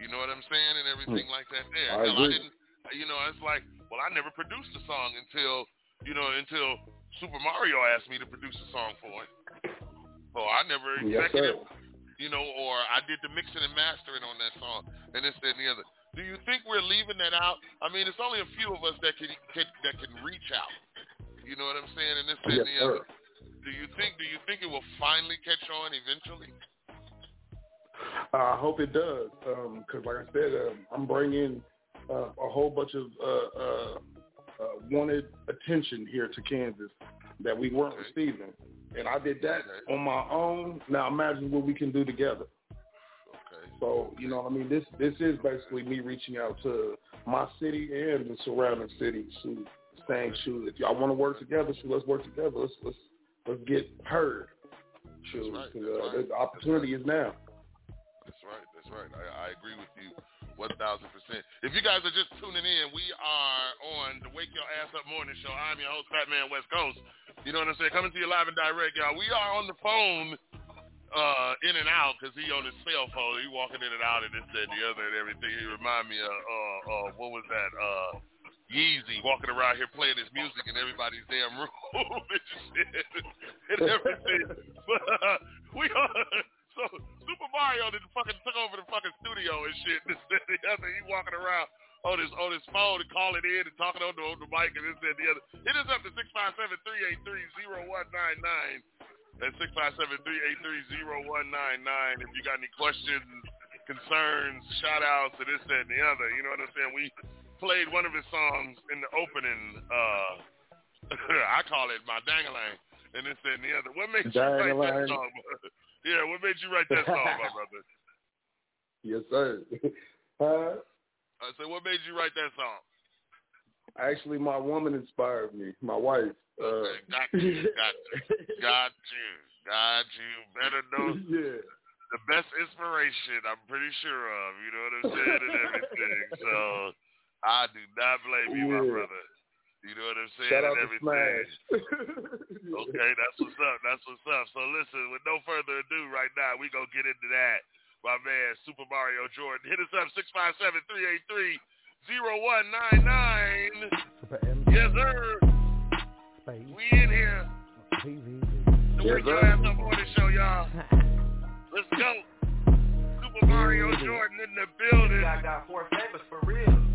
[SPEAKER 4] You know what I'm saying, and everything like that. There,
[SPEAKER 16] Hmm. I
[SPEAKER 4] Hell, I didn't. You know, it's like, well, I never produced a song until you know until Super Mario asked me to produce a song for it. So I never executive,
[SPEAKER 16] sir.
[SPEAKER 4] you know, or I did the mixing and mastering on that song, and this, that, and the other. Do you think we're leaving that out? I mean, it's only a few of us that can, can that can reach out. You know what I'm saying? And this, that,
[SPEAKER 16] Yes,
[SPEAKER 4] and the
[SPEAKER 16] sir.
[SPEAKER 4] other. Do you think? Do you think it will finally catch on eventually?
[SPEAKER 16] I hope it does, because like I said, um, I'm bringing uh, a whole bunch of uh, uh, uh, wanted attention here to Kansas that we weren't receiving, and I did that on my own. Now imagine what we can do together.
[SPEAKER 4] Okay.
[SPEAKER 16] So you know, I mean, this this is basically me reaching out to my city and the surrounding cities, who saying, "Shoot, if y'all want to work together, shoot, let's work together. Let's let's let's get heard." Shoot,
[SPEAKER 4] right,
[SPEAKER 16] uh,
[SPEAKER 4] right.
[SPEAKER 16] the opportunity is now.
[SPEAKER 4] That's right. That's right. I, I agree with you. One thousand percent. If you guys are just tuning in, we are on the Wake Your Ass Up Morning Show. I'm your host, Fat Man West Coast. You know what I'm saying? Coming to you live and direct, y'all. We are on the phone, uh, in and out, cause he on his cell phone. He walking in and out and this and the other and everything. He remind me of, uh, uh, what was that? Uh, Yeezy walking around here playing his music in everybody's damn room and shit and everything. But uh, we are. So Super Mario did fucking took over the fucking studio and shit. This and the other. He walking around on his on his phone and calling in and talking on the on the mic and this and the other. Hit us up to six five seven three eight three zero one nine nine. That's six five seven three eight three zero one nine nine. If you got any questions, concerns, shout outs, to this that, and the other. You know what I'm saying? We played one of his songs in the opening. uh I call it my dangalang and this that, and the other. What made you write that song? Yeah, what made you write that song, my brother?
[SPEAKER 16] Yes, sir. uh,
[SPEAKER 4] I said, what made you write that song?
[SPEAKER 16] actually, my woman inspired me. My wife. Uh,
[SPEAKER 4] Got you, got you, got you, got you. Better know
[SPEAKER 16] yeah.
[SPEAKER 4] the best inspiration. I'm pretty sure of. You know what I'm saying and everything. So I do not blame you, my brother. You know what I'm saying
[SPEAKER 16] Shout out
[SPEAKER 4] and
[SPEAKER 16] to
[SPEAKER 4] everything.
[SPEAKER 16] Smash.
[SPEAKER 4] Okay, that's what's up. That's what's up. So listen, with no further ado, right now we gonna get into that. My man, Super Mario Jordan, hit us up six five seven three eight three zero one nine nine.
[SPEAKER 10] Super M.
[SPEAKER 4] Yes, sir.
[SPEAKER 10] Space.
[SPEAKER 4] We in here.
[SPEAKER 10] TV.
[SPEAKER 4] The
[SPEAKER 16] Yes,
[SPEAKER 4] Wake Your
[SPEAKER 16] sir.
[SPEAKER 4] Ass Up Morning Show, y'all. Let's go. Super Mario Jordan in the building.
[SPEAKER 17] I got four flavors for real.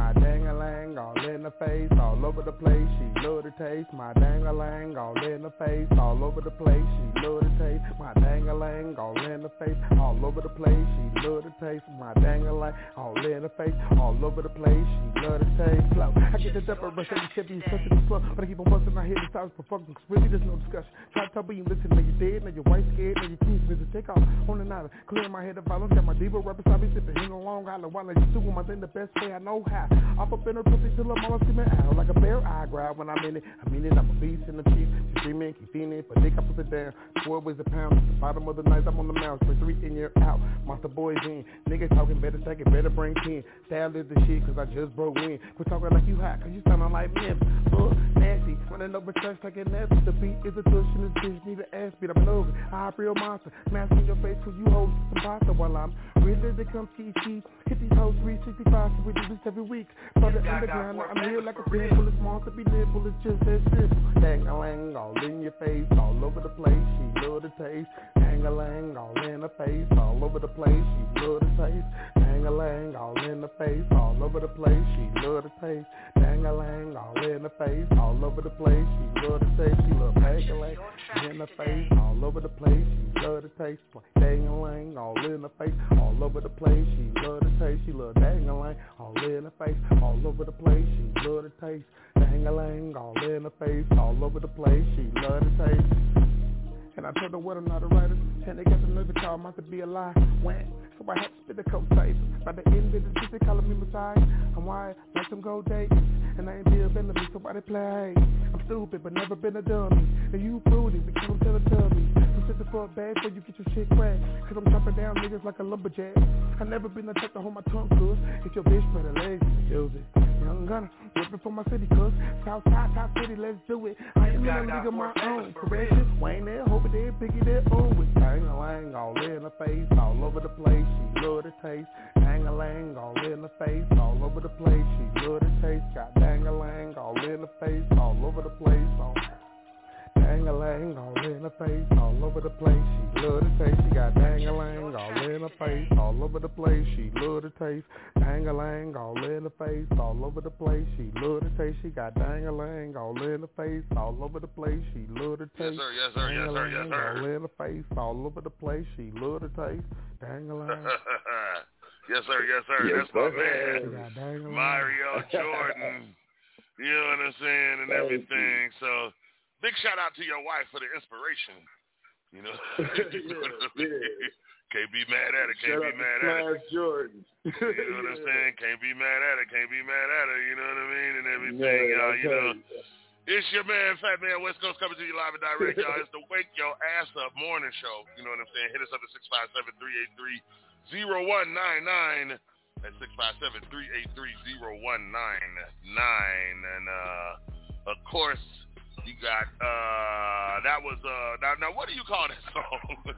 [SPEAKER 10] My dang-a-lang all in the face, all over the place. She love the taste. My dang-a-lang all in the face, all over the place. She love the taste. My dang-a-lang all in the face, all over the place. She love the taste. My dang-a-lang all in the face, all over the place. She love the taste. Flow. I get the double rush every shit be such a slow, but I keep on busting. I hear the sounds for fucking. Really, there's no discussion. Try to tell me you listen, now you dead, now your wife scared, now your kids busy. Take off on the night, clear my head of violence. Got my diva rappers, I be sipping. Hang on long island while I just doing my thing the best way I know how. Up up in her pussy till I'm all screaming out like a bear. I grab when I'm in it. I mean it, I'm a beast in the chief. She screaming, keep feeling it, but dick I put it down. Four ways a pound. The bottom of the night, I'm on the mouse. For three in your out. Monster boys in. Niggas talking better, take it, better bring ten. Style is the shit, cause I just broke in. Quit talking like you hot, cause you sounding like me. Uh, nasty. Running over tracks like a nasty. The beat is a tush and this bitch need an ass beat. I'm an over. I real monster. Mask in your face cause you hold some pasta while I'm ready to come ski ski. Hit these hoes 365 so we do this every week. For the underground, I'm here like a full of small to be nimble. It's just that simple. Dang a lang all in your face, all over the place. She love the taste. Dang a lang all in her face, all over the place. She love the taste. Dang a lang all in the face, all over the place. She love the taste. Dang a lang all in the face, all over the place. She love the taste. She love dang a lang in the face, all over the place. She love the taste. Dang a lang all in the face, all over the place. She taste. She love dang a lang all in the face, all over the place. She love the taste. Dang a lang all in the face, all over the place. She love the taste. And I told her what I'm not a writer And they got the nerve to call me to be a lie When So I had to spit the coat tape By the end of the shit they calling me Messiah I'm wired like some gold dates And I ain't Bill Bellamy so why play I'm stupid but never been a dummy And you fruity but you don't tell it to So sit the fuck before you get your shit cracked. Cause I'm chopping down niggas like a lumberjack. I never been a type to hold my tongue cuz. If your bitch put her legs use it Young gunner, whipping for my city cuz. Southside, top city, let's do it. I ain't in a league my own. Correction, Wayne there, hope they Biggie there, own oh, with Bang a lang all in the face, all over the place, she love the taste. Hang a lang all in the face, all over the place, she love the taste. Got dang a lang all in the face, all over the place, all Dang a lang all in her face, all over the place. She love the taste. She got dang a lang all in her face, all over the place. She love the taste. Dang a lang all in her face, all over the place. She love the taste. She got dang a lang all in her face, all over the place. She love the
[SPEAKER 4] Yes,
[SPEAKER 10] taste.
[SPEAKER 4] sir. Yes, sir. Yes, sir. Yes,
[SPEAKER 10] Dang-a-lang
[SPEAKER 4] sir.
[SPEAKER 10] All in her face, all over the place. She love the taste. Dang a lang.
[SPEAKER 4] yes, sir. Yes, sir.
[SPEAKER 16] Yes,
[SPEAKER 4] That's my
[SPEAKER 16] sir.
[SPEAKER 4] man,
[SPEAKER 10] She got dang a lang.
[SPEAKER 4] Mario Jordan. You know what I'm saying and
[SPEAKER 16] Thank
[SPEAKER 4] everything. So, big shout out to your wife for the inspiration. You know,
[SPEAKER 16] Yeah, yeah.
[SPEAKER 4] can't be mad at it. Can't
[SPEAKER 16] Shout
[SPEAKER 4] be mad at it.
[SPEAKER 16] Jordan.
[SPEAKER 4] You know what I'm saying? Can't be mad at it. Can't be mad at it. You know what I mean? And everything,
[SPEAKER 16] Man,
[SPEAKER 4] y'all. You know,
[SPEAKER 16] you.
[SPEAKER 4] It's your man, Fat Man West Coast, coming to you live and direct, y'all. It's the Wake Your Ass Up Morning Show. You know what I'm saying? Hit us up at 657-383-0199. That's 657-383-0199. And, uh, of course, you got, uh, that was, uh, now, now what do you call that song?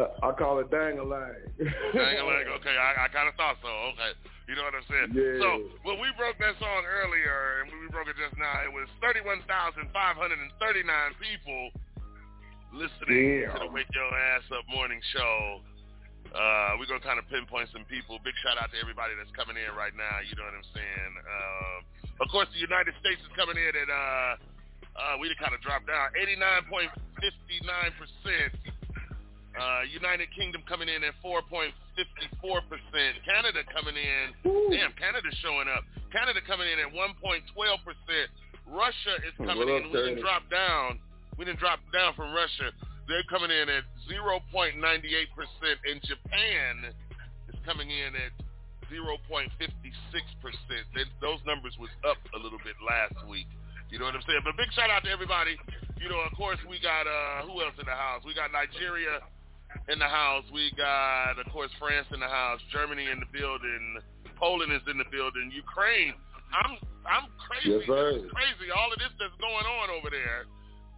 [SPEAKER 16] I call it Dang-a-Lang.
[SPEAKER 4] Dang-a-Lang, okay. I, I kind of thought so. Okay. You know what I'm saying?
[SPEAKER 16] Yeah.
[SPEAKER 4] So when we broke that song earlier, and we broke it just now, it was 31,539 people listening
[SPEAKER 16] Yeah.
[SPEAKER 4] to the Wake Your Ass Up morning show. Uh, we're going to kind of pinpoint some people. Big shout out to everybody that's coming in right now. You know what I'm saying? Uh, of course, the United States is coming in at, uh, uh, we kind of dropped down, 89.59%. Uh, United Kingdom coming in at 4.54%. Canada coming in. Damn, Canada's showing up. Canada coming in at 1.12%. Russia is coming
[SPEAKER 16] up,
[SPEAKER 4] in. We didn't drop down. We didn't drop down from Russia. They're coming in at 0.98%. And Japan is coming in at 0.56%. They, those numbers was up a little bit last week. You know what I'm saying? But big shout out to everybody. You know, of course, we got, uh, who else in the house? We got Nigeria in the house. We got, of course, France in the house. Germany in the building. Poland is in the building. Ukraine. I'm I'm crazy.
[SPEAKER 16] Yes, sir.
[SPEAKER 4] This is crazy. All of this that's going on over there,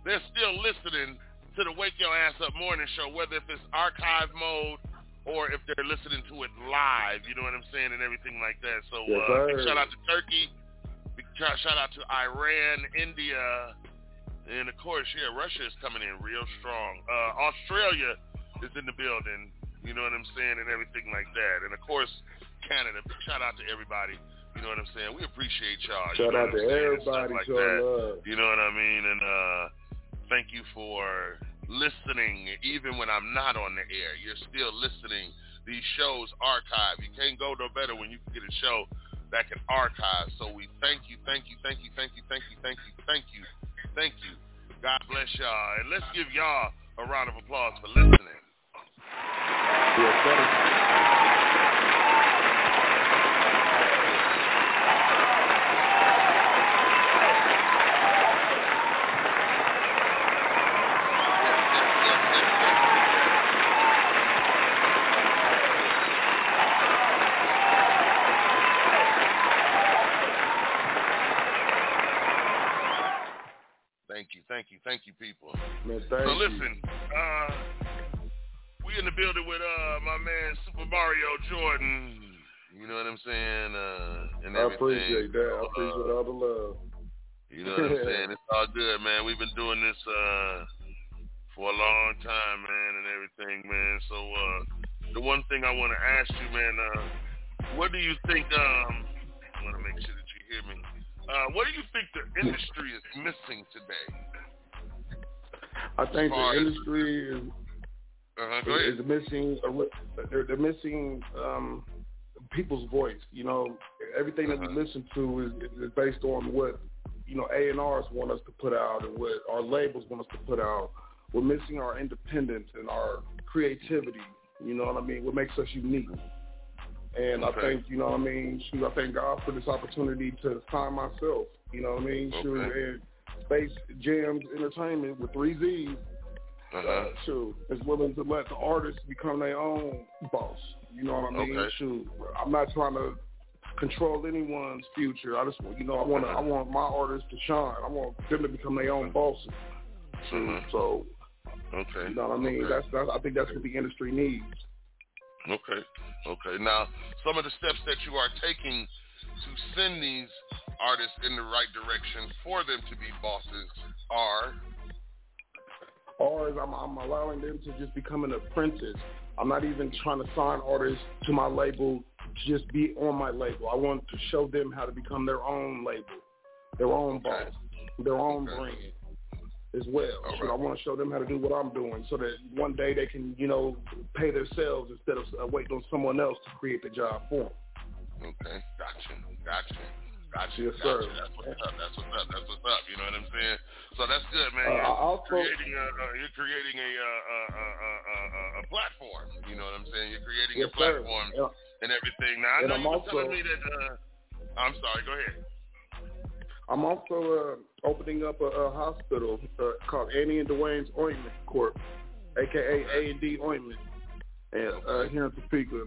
[SPEAKER 4] they're still listening to the Wake Your Ass Up morning show, whether if it's archive mode or if they're listening to it live. You know what I'm saying, and everything like that. So
[SPEAKER 16] Yes,
[SPEAKER 4] uh, big shout out to Turkey. Big shout shout out to Iran, India, and of course, yeah, Russia is coming in real strong. Uh, Australia is in the building. You know what I'm saying, and everything like that. And of course, Canada. Big shout out to everybody. You know what I'm saying? We appreciate y'all. you
[SPEAKER 16] Shout out to
[SPEAKER 4] saying,
[SPEAKER 16] everybody.
[SPEAKER 4] like that. You know what I mean? And uh thank you for listening even when I'm not on the air. You're still listening. These shows archive. You can't go no better when you can get a show that can archive. So we thank you, thank you, thank you, thank you, thank you, thank you, thank you, thank you. God bless y'all. And let's give y'all a round of applause for listening. Thank you, thank you, thank you, people.
[SPEAKER 16] Man, thank
[SPEAKER 4] so
[SPEAKER 16] you.
[SPEAKER 4] listen, uh, we in the building with uh my man Super Mario Jordan. You know what I'm saying? Uh, and
[SPEAKER 16] I appreciate that. I
[SPEAKER 4] uh,
[SPEAKER 16] appreciate all the love.
[SPEAKER 4] You know what I'm saying? It's all good, man. We've been doing this uh for a long time, man, and everything, man. So uh the one thing I want to ask you, man, uh what do you think um I want to make sure that you hear me. Uh what do you think the industry is missing today?
[SPEAKER 16] I think the industry is
[SPEAKER 4] Uh-huh, ahead.
[SPEAKER 16] is missing. They're, they're missing um, people's voice. You know, everything that we
[SPEAKER 4] Uh-huh.
[SPEAKER 16] listen to is, is based on what you know A and R's want us to put out and what our labels want us to put out. We're missing our independence and our creativity. You know what I mean? What makes us unique. And I
[SPEAKER 4] Okay.
[SPEAKER 16] think, you know what I mean, shoot, I thank God for this opportunity to sign myself. You know what I mean? Shoot,
[SPEAKER 4] Okay.
[SPEAKER 16] and Space Jams Entertainment with three Z's
[SPEAKER 4] Uh-huh.
[SPEAKER 16] uh, shoot, is willing to let the artists become their own boss. You know what I mean?
[SPEAKER 4] Okay.
[SPEAKER 16] Shoot, I'm not trying to control anyone's future. I just, want- you know, I want, I want my artists to shine. I want them to become their own bosses. Shoot,
[SPEAKER 4] Mhm.
[SPEAKER 16] so
[SPEAKER 4] Okay.
[SPEAKER 16] you know what I mean?
[SPEAKER 4] Okay.
[SPEAKER 16] That's, that's, I think that's what the industry needs.
[SPEAKER 4] Okay. Okay. Now, some of the steps that you are taking to send these artists in the right direction for them to be bosses are
[SPEAKER 16] Or is I'm, I'm allowing them to just become an apprentice. I'm not even trying to sign artists to my label just be on my label. I want to show them how to become their own label, their own boss, their own brand as well. So I want to show them how to do what I'm doing so that one day they can, you know, pay themselves instead of uh, waiting on someone else to create the job for them.
[SPEAKER 4] okay. Gotcha. Gotcha. Gotcha.
[SPEAKER 16] Yes,
[SPEAKER 4] gotcha.
[SPEAKER 16] sir.
[SPEAKER 4] That's what's up. That's what's up. That's what's up. You know what I'm saying? So that's good, man.
[SPEAKER 16] Uh,
[SPEAKER 4] You're
[SPEAKER 16] also-
[SPEAKER 4] creating a uh, you're creating a uh, a, a, a, a, platform. You know what I'm saying? You're creating
[SPEAKER 16] Yes,
[SPEAKER 4] a platform and everything. Now I
[SPEAKER 16] And
[SPEAKER 4] know
[SPEAKER 16] I'm
[SPEAKER 4] you were
[SPEAKER 16] also-
[SPEAKER 4] telling me that. Uh, I'm sorry. Go ahead.
[SPEAKER 16] I'm also uh, opening up a, a hospital uh, called Annie and Dwayne's Ointment Corp, aka A and D Ointment, and uh, here in Topeka.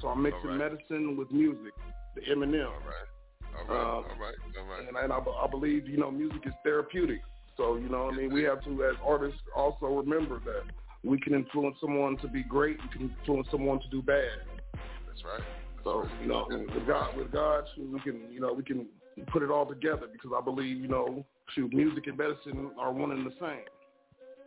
[SPEAKER 16] So I'm mixing
[SPEAKER 4] right.
[SPEAKER 16] medicine with music, the Eminem.
[SPEAKER 4] All right. All right.
[SPEAKER 16] Um,
[SPEAKER 4] all right. All right.
[SPEAKER 16] And, and I, I believe, you know, music is therapeutic. So, you know what I mean? We have to, as artists, also remember that we can influence someone to be great. We can influence someone to do bad.
[SPEAKER 4] That's right.
[SPEAKER 16] So, you know, with God, with God, we can, you know, we can put it all together because I believe, you know, shoot, music and medicine are one and the same.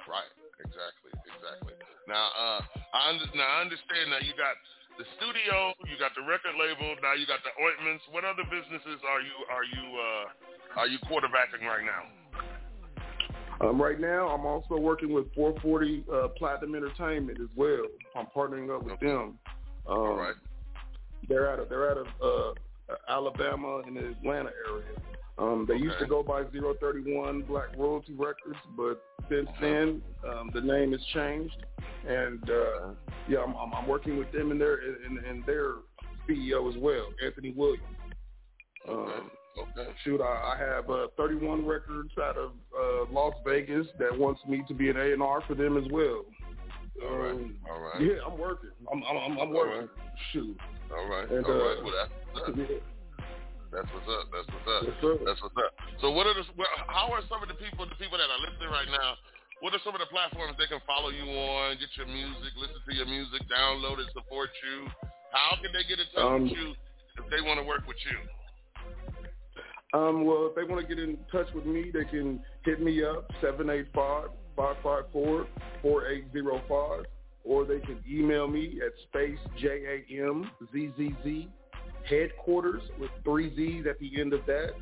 [SPEAKER 4] Right. Exactly. Exactly. Now, uh, I under, now I understand. Now you got the studio, you got the record label, now you got the ointments. What other businesses are you are you uh, are you quarterbacking right now?
[SPEAKER 16] Um, right now, I'm also working with 440 uh, Platinum Entertainment as well. I'm partnering up with them. Um,
[SPEAKER 4] All right.
[SPEAKER 16] They're out of they're out of uh, Alabama in the Atlanta area. Um, they used to go by 031 Black Royalty Records, but since then um, the name has changed. And uh, yeah, I'm, I'm, I'm working with them and their and, and their CEO as well, Anthony Williams. Um,
[SPEAKER 4] Okay.
[SPEAKER 16] Shoot, I, I have uh, 31 records out of uh, Las Vegas that wants me to be an A and R for them as well.
[SPEAKER 4] All right.
[SPEAKER 16] Um,
[SPEAKER 4] All right.
[SPEAKER 16] Yeah, I'm working. I'm I'm, I'm, working. Shoot.
[SPEAKER 4] All right.
[SPEAKER 16] And,
[SPEAKER 4] all right.
[SPEAKER 16] uh,
[SPEAKER 4] Well, that's what's up. That's what's up. That's what's up.
[SPEAKER 16] Yes.
[SPEAKER 4] That's what's up. So, what are the? How are some of the people, the people that are listening right now? What are some of the platforms they can follow you on, get your music, listen to your music, download it, support you? How can they get in touch
[SPEAKER 16] Um,
[SPEAKER 4] with you if they want to work with you?
[SPEAKER 16] Um, well, if they want to get in touch with me, they can hit me up, 785-554-4805, or they can email me at space J-A-M-Z-Z-Z headquarters with three Z's at the end of that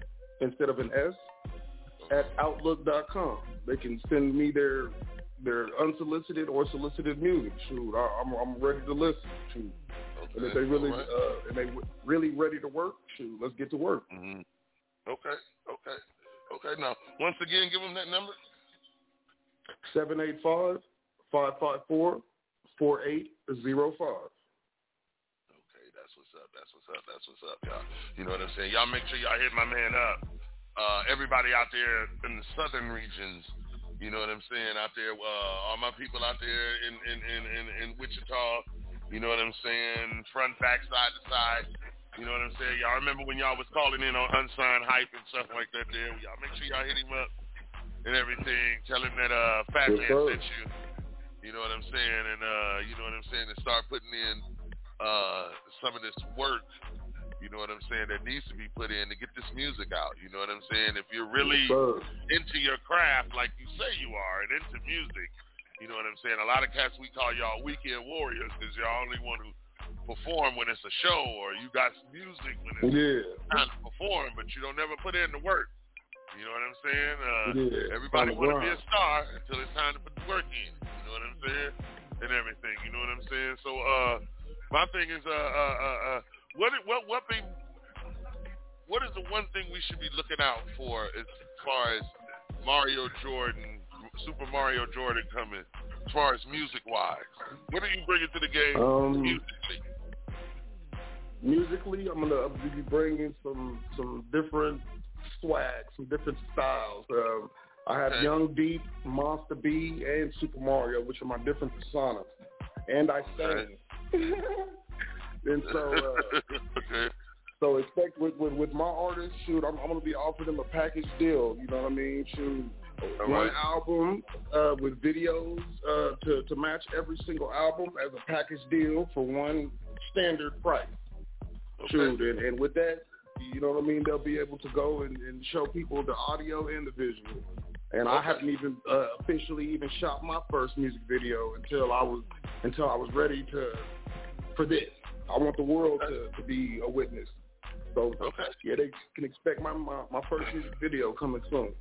[SPEAKER 16] instead of an S at outlook.com. They can send me their their unsolicited or solicited music. Shoot, I, I'm I'm ready to listen. Shoot, and if they really
[SPEAKER 4] all right.
[SPEAKER 16] uh, and they w- really ready to work, shoot, let's get to work.
[SPEAKER 4] Mm-hmm. Okay. Okay. Okay. Now, once again, give them that number.
[SPEAKER 16] 785-554-4805.
[SPEAKER 4] Okay, that's what's up. That's what's up. That's what's up, y'all. You know what I'm saying? Y'all make sure y'all hit my man up. Uh, everybody out there in the southern regions, you know what I'm saying? Out there, uh, all my people out there in in, in, in in Wichita, you know what I'm saying? Front, back, side to side. You know what I'm saying? Y'all remember when y'all was calling in on unsigned hype and stuff like that there? Y'all make sure y'all hit him up and everything. Tell him that uh Fat
[SPEAKER 16] Yes,
[SPEAKER 4] Man
[SPEAKER 16] sir.
[SPEAKER 4] sent you. You know what I'm saying? And uh, you know what I'm saying? And start putting in uh some of this work, you know what I'm saying, that needs to be put in to get this music out. You know what I'm saying? If you're really into your craft like you say you are and into music, you know what I'm saying? A lot of cats we call y'all weekend warriors because y'all only want to perform when it's a show or you got some music when it's
[SPEAKER 16] Yeah.
[SPEAKER 4] time to perform, but you don't never put in the work. You know what I'm saying? Uh,
[SPEAKER 16] Yeah,
[SPEAKER 4] everybody want to be a star until it's time to put the work in. Know what I'm saying? And everything. You know what I'm saying? So, uh, my thing is, uh, uh, uh, uh what, what, what thing, what is the one thing we should be looking out for as far as Mario Jordan, Super Mario Jordan coming, as far as music wise? What are you bringing to the game
[SPEAKER 16] Um,
[SPEAKER 4] musically?
[SPEAKER 16] Musically, I'm gonna be bringing some some different swag, some different styles. Um, I have
[SPEAKER 4] Okay.
[SPEAKER 16] Young Deep, Monster B, and Super Mario, which are my different personas, and I sing. and so, uh,
[SPEAKER 4] okay.
[SPEAKER 16] so expect with, with with my artists, shoot, I'm, I'm gonna be offering them a package deal. You know what I mean? Shoot,
[SPEAKER 4] All
[SPEAKER 16] one
[SPEAKER 4] right.
[SPEAKER 16] album uh, with videos uh, to to match every single album as a package deal for one standard price. Shoot, and, and with that, you know what I mean. They'll be able to go and, and show people the audio and the visual. And I haven't even uh, officially even shot my first music video until I was until I was ready to for this. I want the world to, to be a witness. So
[SPEAKER 4] Okay.
[SPEAKER 16] yeah, they can expect my, my my first music video coming soon.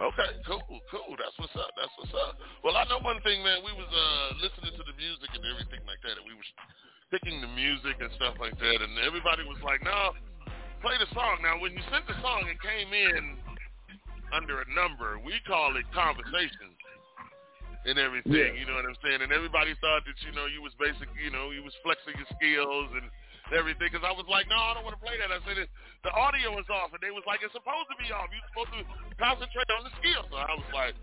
[SPEAKER 4] Okay, cool, cool. That's what's up. That's what's up. Well, I know one thing, man. We was uh listening to the music and everything like that, and we was picking the music and stuff like that, and everybody was like, "No, play the song." Now, when you sent the song, it came in under a number. We call it conversations. and everything. You know what I'm saying? And everybody thought that you know you was basic, you know, you was flexing your skills and everything. Because I was like, no, I don't want to play that. I said the audio was off, and they was like, it's supposed to be off. You're supposed to concentrate on the skills. So I was like,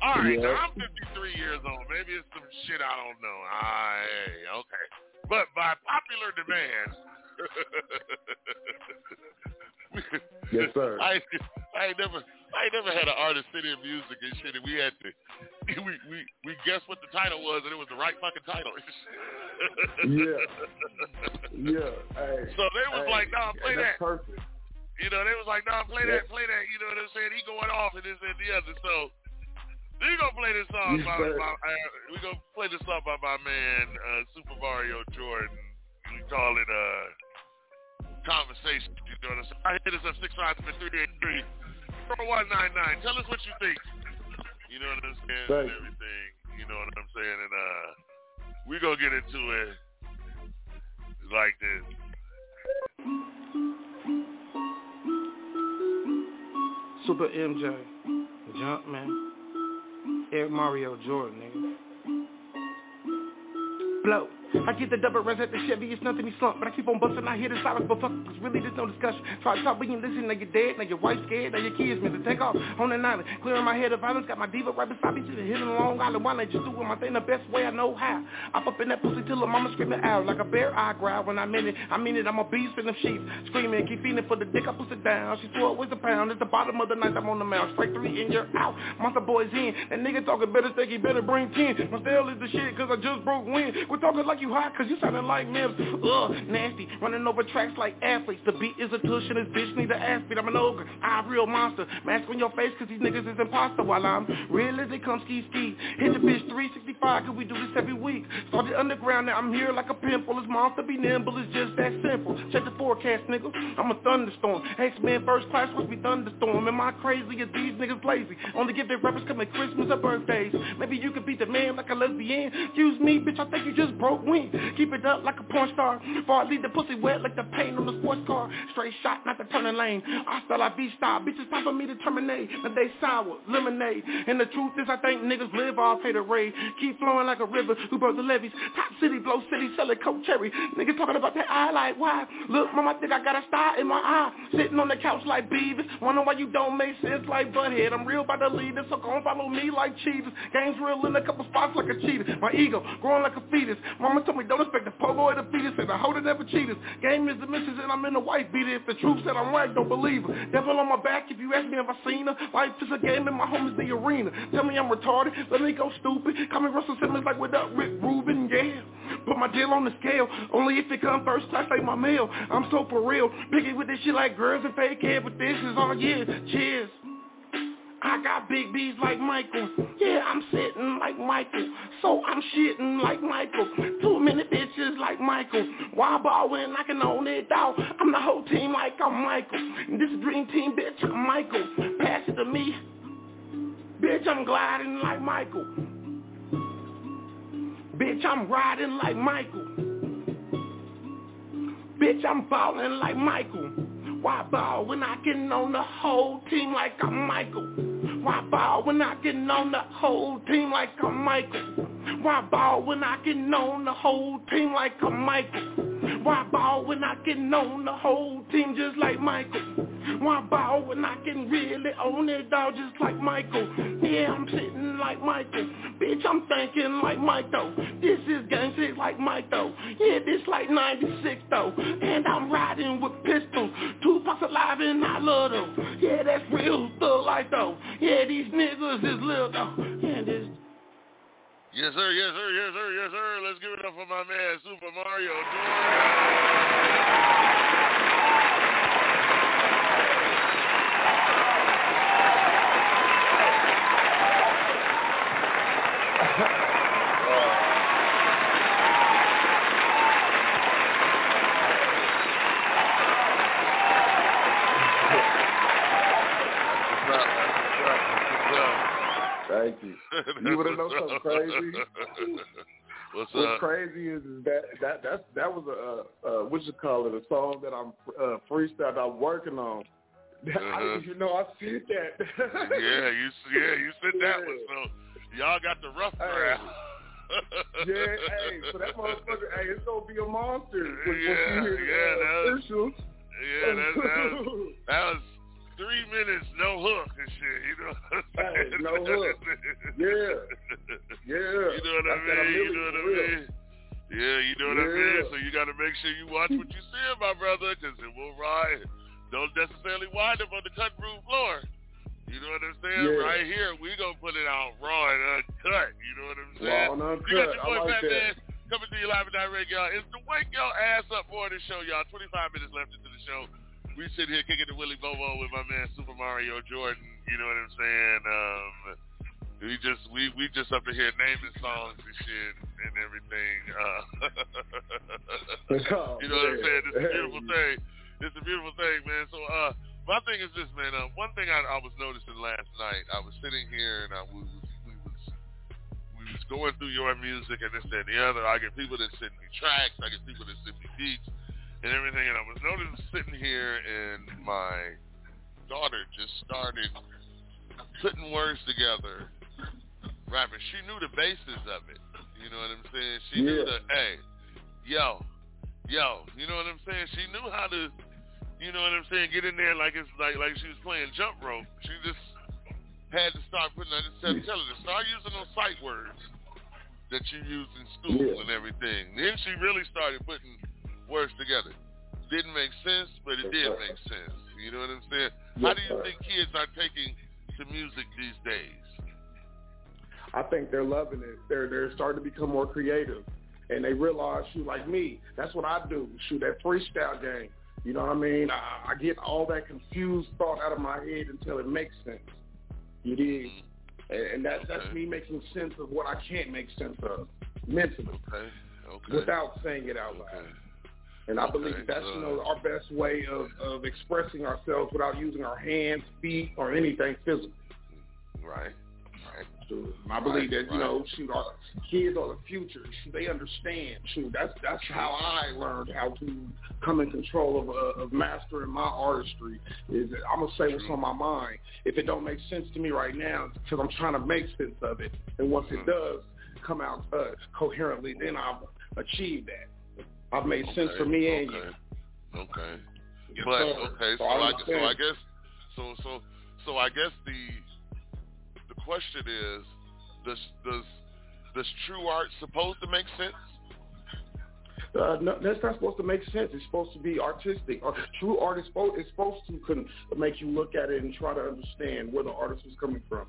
[SPEAKER 4] all right,
[SPEAKER 16] Yeah.
[SPEAKER 4] now I'm 53 years old. Maybe it's some shit I don't know. Hey, okay. But by popular demand.
[SPEAKER 16] Yes, sir.
[SPEAKER 4] I I ain't never I ain't never had an artist sit in music and shit, and we had to we we we guessed what the title was, and it was the right fucking title.
[SPEAKER 16] Yeah. Yeah. Hey,
[SPEAKER 4] So they was
[SPEAKER 16] hey,
[SPEAKER 4] like, nah, play that.
[SPEAKER 16] perfect.
[SPEAKER 4] You know, they was like, nah, play
[SPEAKER 16] Yeah.
[SPEAKER 4] that, play that. You know what I'm saying? He going off and this and the other. So we gonna play this song by, by uh, we gonna play this song by my man uh, Super Mario Jordan. We call it uh conversation. You know what I'm saying? I hit us up six five three eight three four one nine nine. Tell us what you think. You know what I'm saying?
[SPEAKER 16] Thank
[SPEAKER 4] and everything. You know what I'm saying? And uh we gonna get into it like this.
[SPEAKER 18] Super MJ, Jumpman, Air Mario Jordan, nigga. Blow. I get the double res at the Chevy, it's nothing he slump But I keep on busting, I hear the silence, but fuck, cause really there's no discussion. Try to talk, but you listen, now you're dead, now your wife scared, now your kids to take off on an island. Clearing my head of violence, got my diva right beside me, sitting hitting Long Island Why not just doing my thing the best way I know how. I up in that pussy till the mama screaming out Like a bear, I growl when I mean it I mean it, I'm a beast in them sheets. Screaming, keep feeding for the dick, I push it down She swore it was a pound, at the bottom of the night, I'm on the mount Straight three in, you're out, monster boys in That nigga talking better, think he better bring 10 My style is the shit, cause I just broke wind. We're talking like you hot, cause you sounding like Mims. Ugh, nasty, running over tracks like athletes. The beat is a tush and this bitch need an ass beat. I'm an ogre, I'm a real monster. Mask on your face cause these niggas is imposter While I'm real as they come ski ski. Hit the bitch 365 cause we do this every week. Started underground, now I'm here like a pimple This monster be nimble, it's just that simple. Check the forecast, nigga, I'm a thunderstorm. X-Men first class, must be thunderstorm. Am I crazy? Or these niggas lazy? Only give their rappers coming Christmas or birthdays. Maybe you could beat the man like a lesbian. Excuse me, bitch, I think you just broke Keep it up like a porn star. I leave the pussy wet like the paint on the sports car. Straight shot, not the turning lane. Hasta la vista, bitches time for me to terminate But they sour, lemonade. And the truth is I think niggas live off haterade Keep flowing like a river who broke the levees? Top city, blow city, selling coke cherry. Niggas talking about that eye like why? Look, mama, I think I got a star in my eye. Sitting on the couch like Beavis. Wondering why you don't make sense like Butthead. I'm real by the leader, so gon' follow me like cheaters Game's real in a couple spots like a cheater My ego growing like a fetus. Mama told me don't expect the pogo or the fetus And I hold that never cheaters Game is the missus and I'm in the white beater If the truth said I'm right, don't believe her. Devil on my back if you ask me if I seen her? Life is a game and my home is the arena. Tell me I'm retarded, let me go stupid. Call me Russell Simmons like up Rick Rubin, yeah. Put my deal on the scale Only if it come first class like my mail I'm so for real Picky with this shit like girls and fake hair But this is all yeah, cheers I got big B's like Michael. Yeah, I'm sitting like Michael. So I'm shitting like Michael. Too many bitches like Michael. Why ball when I can own it out? I'm the whole team like I'm Michael. This dream team, bitch, I'm Michael. Pass it to me. Bitch, I'm gliding like Michael. Bitch, I'm riding like Michael. Bitch, I'm balling like Michael. Why ball when I can on the whole team like I'm Michael? Why ball when I can on the whole team like I'm Michael? Why ball when I can on the whole team like I'm Michael? Why ball when I can own the whole team just like Michael? Why ball when I can really own it all just like Michael? Yeah, I'm sitting like Michael. Bitch, I'm thinking like though. This is gang shit like though. Yeah, this like 96 though. And I'm riding with pistols. Tupac's alive and I love them. Yeah, that's real thug life though. Yeah, these niggas is little though. Yeah, this
[SPEAKER 4] Yes, sir. Yes, sir. Yes, sir. Yes, sir. Let's give it up for my man, Super Mario
[SPEAKER 16] Thank you. You want to know something crazy?
[SPEAKER 4] What's
[SPEAKER 16] What's
[SPEAKER 4] up?
[SPEAKER 16] crazy is, is that that that that was a uh, uh, what you call it a song that I'm uh, freestyle I'm working on. I
[SPEAKER 4] Uh-huh.
[SPEAKER 16] didn't even know I said that.
[SPEAKER 4] yeah, you yeah you said that one. So Y'all got the rough
[SPEAKER 16] Hey.
[SPEAKER 4] crowd.
[SPEAKER 16] yeah, hey, so that motherfucker, hey, it's gonna be a monster. When,
[SPEAKER 4] Yeah,
[SPEAKER 16] you hear the,
[SPEAKER 4] yeah,
[SPEAKER 16] uh,
[SPEAKER 4] that
[SPEAKER 16] officials.
[SPEAKER 4] Yeah, that, that, was, that was three minutes no hook and shit. You know. What I'm
[SPEAKER 16] Hey,
[SPEAKER 4] saying?
[SPEAKER 16] no hook. Yeah. Yeah.
[SPEAKER 4] You know what I
[SPEAKER 16] That's
[SPEAKER 4] mean? You know what I
[SPEAKER 16] for
[SPEAKER 4] mean? Yeah, you know what I mean? So you got to make sure you watch what you say, my brother, because it will ride. Don't necessarily wind up on the cut room floor. You know what I'm saying?
[SPEAKER 16] Yeah.
[SPEAKER 4] Right here, we to put it out raw and uncut. You know what I'm saying?
[SPEAKER 16] Raw and uncut.
[SPEAKER 4] You got your
[SPEAKER 16] I
[SPEAKER 4] boy
[SPEAKER 16] like
[SPEAKER 4] Fat
[SPEAKER 16] that.
[SPEAKER 4] Man coming to you live and direct, y'all. It's the Wake Your Ass Up morning show, y'all. 25 minutes left into the show. We sit here kicking the Willie Bobo with my man Super Mario Jordan. You know what I'm saying? Um, we just we we just up in here naming songs and shit and everything. Uh,
[SPEAKER 16] Oh,
[SPEAKER 4] you know what I'm saying? It's a beautiful thing. It's a beautiful thing, man. So uh, my thing is this, man. Uh, one thing I, I was noticing last night, I was sitting here and I was we was we was going through your music and this that, and the other. I get people that send me tracks. I get people that send me beats and everything. And I was noticing sitting here and my daughter just started putting words together, rapping. She knew the basis of it. You know what I'm saying? She knew the hey, yo, yo. You know what I'm saying? She knew how to, you know what I'm saying? Get in there like it's like like she was playing jump rope. She just had to start putting. I just said, tell her to start using those sight words that you use in school
[SPEAKER 16] Yeah.
[SPEAKER 4] and everything. Then she really started putting words together. Didn't make sense, but it did make sense. You know what I'm saying? How do you
[SPEAKER 16] sir.
[SPEAKER 4] think kids are taking to music these days?
[SPEAKER 16] I think they're loving it. They're they're starting to become more creative, and they realize, shoot, like me, that's what I do. Shoot, that freestyle game. You know what I mean? I, I get all that confused thought out of my head until it makes sense. You dig? Mm-hmm. And, and that that's me making sense of what I can't make sense of mentally
[SPEAKER 4] Okay. Okay.
[SPEAKER 16] without saying it out loud. And I believe
[SPEAKER 4] Okay,
[SPEAKER 16] that's you know our best way of, of expressing ourselves without using our hands, feet, or anything physical.
[SPEAKER 4] Right. Right.
[SPEAKER 16] So I believe
[SPEAKER 4] Right,
[SPEAKER 16] that you know, shoot, our kids are the future. Shoot, they understand. Shoot, that's that's how I learned how to come in control of uh, of mastering my artistry. Is that I'm gonna say what's on my mind. If it don't make sense to me right now, because I'm trying to make sense of it, and once
[SPEAKER 4] Mm-hmm.
[SPEAKER 16] it does come out uh, coherently, then I'll achieve that. I've made sense for me and you.
[SPEAKER 4] Okay. Okay.
[SPEAKER 16] Yes,
[SPEAKER 4] but
[SPEAKER 16] sir.
[SPEAKER 4] okay, so
[SPEAKER 16] So I
[SPEAKER 4] so. I guess so so so I guess the the question is does does does true art supposed to make sense?
[SPEAKER 16] Uh, no, that's not supposed to make sense. It's supposed to be artistic. Uh, true art is supposed, is supposed to con- make you look at it and try to understand where the artist was coming from.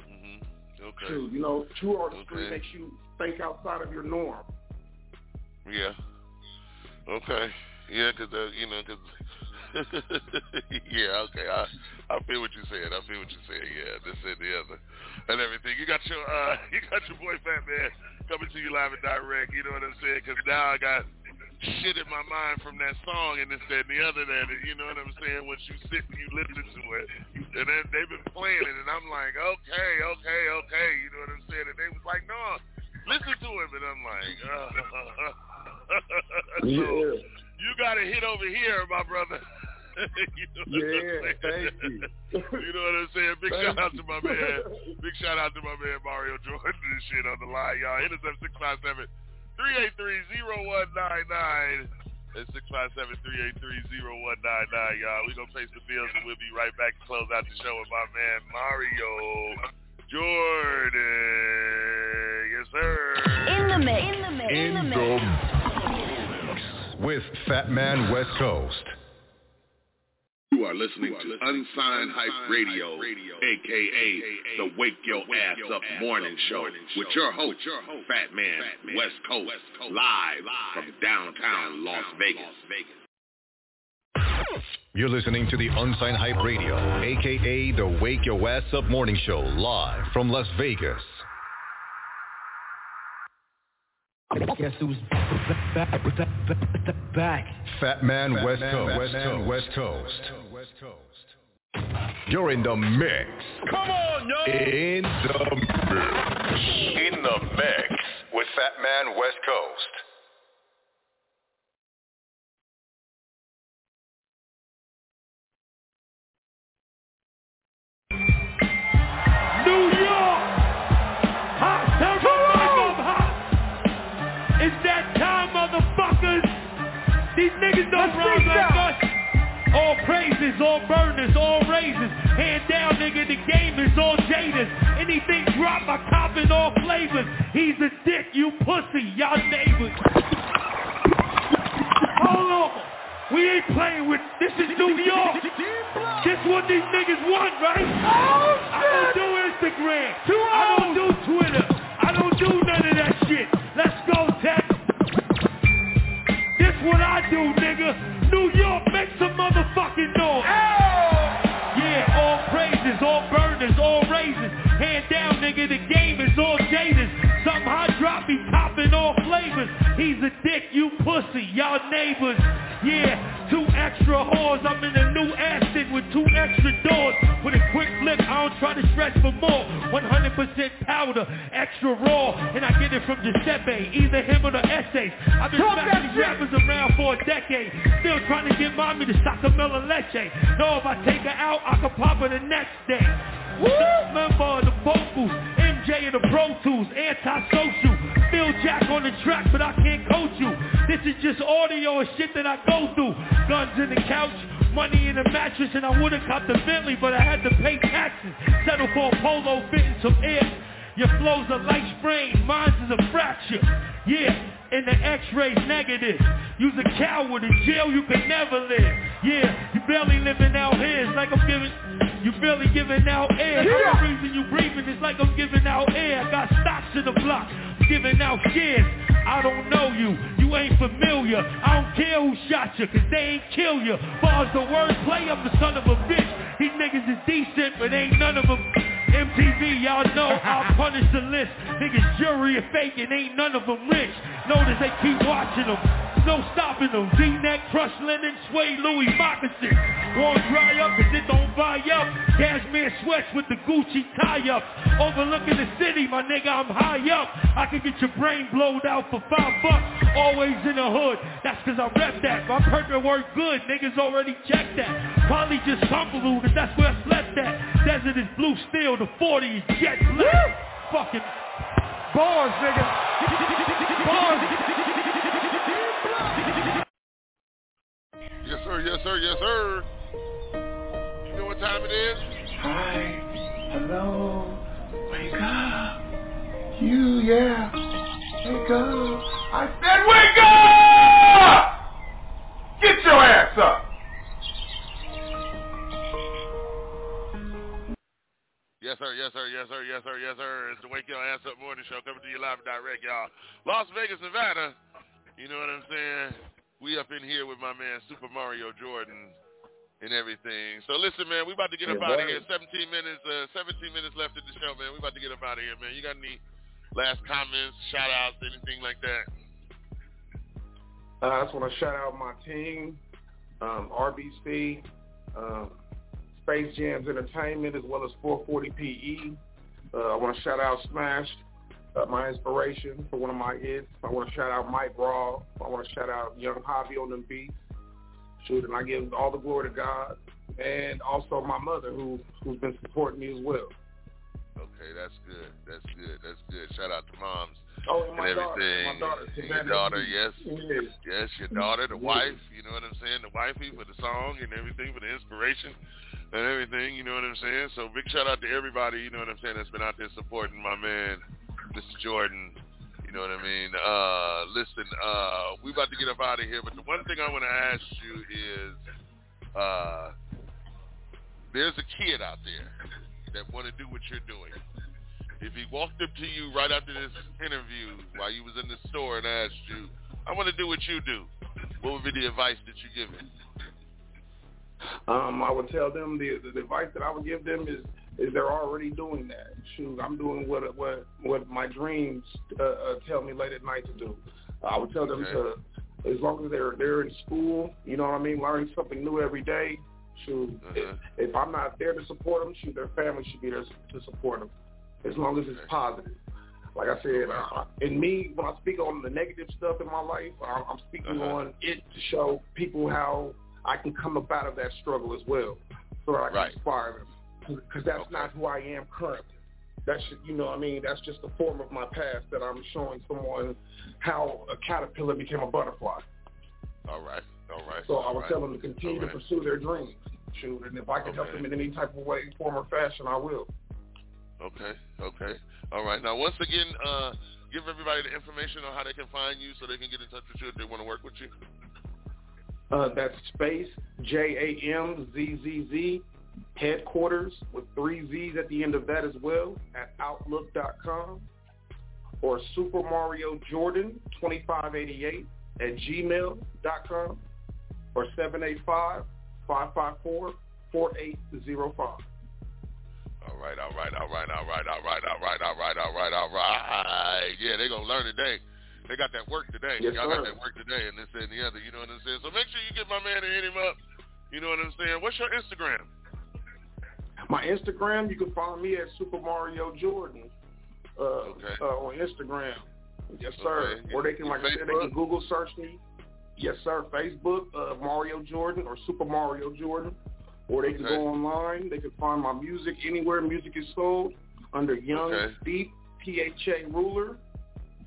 [SPEAKER 4] Mm-hmm. Okay.
[SPEAKER 16] True, you know, true artistry
[SPEAKER 4] Okay.
[SPEAKER 16] makes you think outside of your norm.
[SPEAKER 4] Yeah. Okay. Yeah, 'cause uh, you know, 'cause yeah, okay. I I feel what you said. I feel what you said. Yeah, this and the other, and everything. You got your uh, you got your boy Fat Man coming to you live and direct. You know what I'm saying? 'Cause now I got shit in my mind from that song and this and the other that you know what I'm saying. Once you sit and you listen to it, and then they've been playing it, and I'm like, okay, okay, okay. You know what I'm saying? And they was like, no, listen to him, and I'm like, uh, so
[SPEAKER 16] Yeah.
[SPEAKER 4] you got a hit over here, my brother. you know what I'm
[SPEAKER 16] Yeah,
[SPEAKER 4] saying?
[SPEAKER 16] thank you.
[SPEAKER 4] you know what I'm saying? Big
[SPEAKER 16] Thank
[SPEAKER 4] shout out to my man. Big shout out to my man Mario Jordan and shit on the line, y'all. Hit us up six five seven three eight three zero one nine nine. It's six five seven three eight three zero one nine nine, y'all. We gonna pay the bills and we'll be right back to close out the show with my man Mario Jordan. Yes, sir.
[SPEAKER 15] In the mix. In the mix.
[SPEAKER 1] In the mix. With Fat Man West Coast.
[SPEAKER 19] You are listening to Unsigned Hype Radio, aka the Wake Your Ass Up Morning Show, with your host, Fat Man West Coast, live from downtown Las Vegas.
[SPEAKER 1] You're listening to the Unsigned Hype Radio, aka the Wake Your Ass Up Morning Show, live from Las Vegas.
[SPEAKER 20] Guess who's back? back, back.
[SPEAKER 1] Fat Man
[SPEAKER 20] Fat
[SPEAKER 1] West
[SPEAKER 20] Man
[SPEAKER 1] Coast.
[SPEAKER 20] West Coast.
[SPEAKER 1] West Coast. You're in the mix.
[SPEAKER 19] Come on, yo!
[SPEAKER 1] In the mix. In the mix with Fat Man West Coast.
[SPEAKER 21] Players, all burners, all raisins. Hand down, nigga, the game is all jaders. Anything drop, I cop in all flavors. He's a dick, you pussy, y'all neighbors. Hold on. We ain't playing with, this is New York. This what these niggas want, right? I don't do Instagram. I don't do Twitter. I don't do none of that shit. Let's go, Tech. This what I do, nigga. New York, make some motherfucking noise. Yeah, all praises, all burners, all raisins. Hand down, nigga, the game is all jaded. Something hot drop, he topping all flavors. He's a dick, you pussy, y'all neighbors. Yeah, two extra whores. I'm in a new Aston with two extra doors. Try to stretch for more. 100% powder, extra raw. And I get it from Giuseppe, either him or the essays. I've been these rappers around for a decade. Still trying to get mommy to stock a melon leche. Know if I take her out, I can pop her the next day. Member of the vocals, MJ of the Pro Tools, antisocial. Phil Jack on the track, but I can't coach you. This is just audio and shit that I go through. Guns in the couch, money in the mattress, and I would've copped a Bentley, but I had to pay taxes. Settle for a polo fitting some air. Your flow's a light sprain, mine's is a fracture. Yeah, and the x-ray's negative. You's a coward, in jail you can never live. Yeah, you barely living out here, it's like I'm giving, you barely giving out air.
[SPEAKER 9] Yeah.
[SPEAKER 21] The reason you breathing is like I'm giving out air. I got stocks in the block, I'm giving out shares. I don't know you, you ain't familiar. I don't care who shot you, cause they ain't kill you. Far as the word play, I'm the son of a bitch. These niggas is decent, but ain't none of them MTV, y'all know I'll punish the list. Niggas jury and ain't none of them rich. Notice they keep watching them. No stopping them. D-neck, crushed linen, suede Louis moccasin. Won't dry up cause it don't buy up. Cashmere sweats with the Gucci tie-up. Overlooking the city, my nigga, I'm high up. I can get your brain blowed out for five bucks. Always in the hood. That's cause I rep that. My permit work good. Niggas already checked that. Probably just comfortable cause that's where I slept at. Desert is blue steel. The 40 is jet black. Fucking bars, nigga. Bars.
[SPEAKER 4] Yes, sir. Yes, sir. Yes, sir. You know what time it is?
[SPEAKER 10] Hi, hello, wake up. You, yeah, wake up. I said wake up! Get your ass up!
[SPEAKER 4] Yes, sir. Yes, sir. Yes, sir. Yes, sir. Yes, sir. It's the Wake Your Ass Up Morning Show coming to you live and direct, y'all. Las Vegas, Nevada. You know what I'm saying? We up in here with my man Super Mario Jordan and everything. So listen, man, we about to get up
[SPEAKER 16] Yeah,
[SPEAKER 4] out of here. 17 minutes, uh, 17 minutes left in the show, man. We about to get up out of here, man. You got any last comments, shout outs, anything like that?
[SPEAKER 16] Uh, I just want to shout out my team, um, RBC, um, Space Jams Entertainment, as well as 440 PE. Uh, I want to shout out Smash, uh, my inspiration for one of my hits. I want to shout out Mike Raw. I want to shout out Young Hobby on them beats. Shoot, and I give all the glory to God, and also my mother who who's been supporting me as well.
[SPEAKER 4] Okay, that's good. That's good. That's good. Shout out to moms
[SPEAKER 16] Oh, and my
[SPEAKER 4] and
[SPEAKER 16] daughter,
[SPEAKER 4] everything.
[SPEAKER 16] my daughter,
[SPEAKER 4] And your daughter, yes.
[SPEAKER 16] Yes.
[SPEAKER 4] Yes, your daughter, the
[SPEAKER 16] Yes.
[SPEAKER 4] wife, you know what I'm saying? The wifey for the song and everything, for the inspiration and everything, you know what I'm saying? So big shout out to everybody, you know what I'm saying, that's been out there supporting my man, Mr. Jordan. You know what I mean? Uh, listen, uh, we about to get up out of here, but the one thing I want to ask you is, uh, there's a kid out there that want to do what you're doing. If he walked up to you right after this interview while you was in the store and asked you, I want to do what you do, what would be the advice that you give him?
[SPEAKER 16] Um, I would tell them the, the advice that I would give them is is they're already doing that. Shoot, I'm doing what what what my dreams uh, uh, tell me late at night to do. I would tell them to, as long as they're they're in school, you know what I mean, learning something new every day. Shoot, if, if I'm not there to support them, shoot, their family should be there to support them, as long as it's positive. Like I said, uh, in me, when I speak on the negative stuff in my life, I'm, I'm speaking on it to show people how I can come up out of that struggle as well, so that I can inspire them. Because that's not who I am currently. That's you know, what I mean, that's just a form of my past that I'm showing someone how a caterpillar became a butterfly.
[SPEAKER 4] All right, all right.
[SPEAKER 16] So I
[SPEAKER 4] all
[SPEAKER 16] would
[SPEAKER 4] right.
[SPEAKER 16] tell them to continue
[SPEAKER 4] All
[SPEAKER 16] to
[SPEAKER 4] right.
[SPEAKER 16] pursue their dreams. shoot, and if I can help them in any type of way, form, or fashion, I will.
[SPEAKER 4] Okay, okay. All right. Now, once again, uh, give everybody the information on how they can find you so they can get in touch with you if they want to work with you.
[SPEAKER 16] Uh, that's space J A M Z Z Z headquarters with three Z's at the end of that as well at outlook.com or Super Mario Jordan 2588 at gmail.com or 785 554 4805.
[SPEAKER 4] All right, all right, all right, all right, all right, all right, all right, all right, all right. Yeah, they gonna learn today. They got that work today.
[SPEAKER 16] Yes,
[SPEAKER 4] Y'all got that work today, and this and the other. You know what I'm saying? So make sure you get my man and hit him up. You know what I'm saying? What's your Instagram?
[SPEAKER 16] My Instagram, you can follow me at Super Mario Jordan uh,
[SPEAKER 4] Okay.
[SPEAKER 16] uh, on Instagram. Yes, sir.
[SPEAKER 4] Okay.
[SPEAKER 16] Or they can, like I said, they can Google search me. Yes, sir. Facebook, uh, Mario Jordan or Super Mario Jordan. Or they can
[SPEAKER 4] Okay.
[SPEAKER 16] go online. They can find my music anywhere music is sold under Young
[SPEAKER 4] Okay.
[SPEAKER 16] Deep PHA Ruler,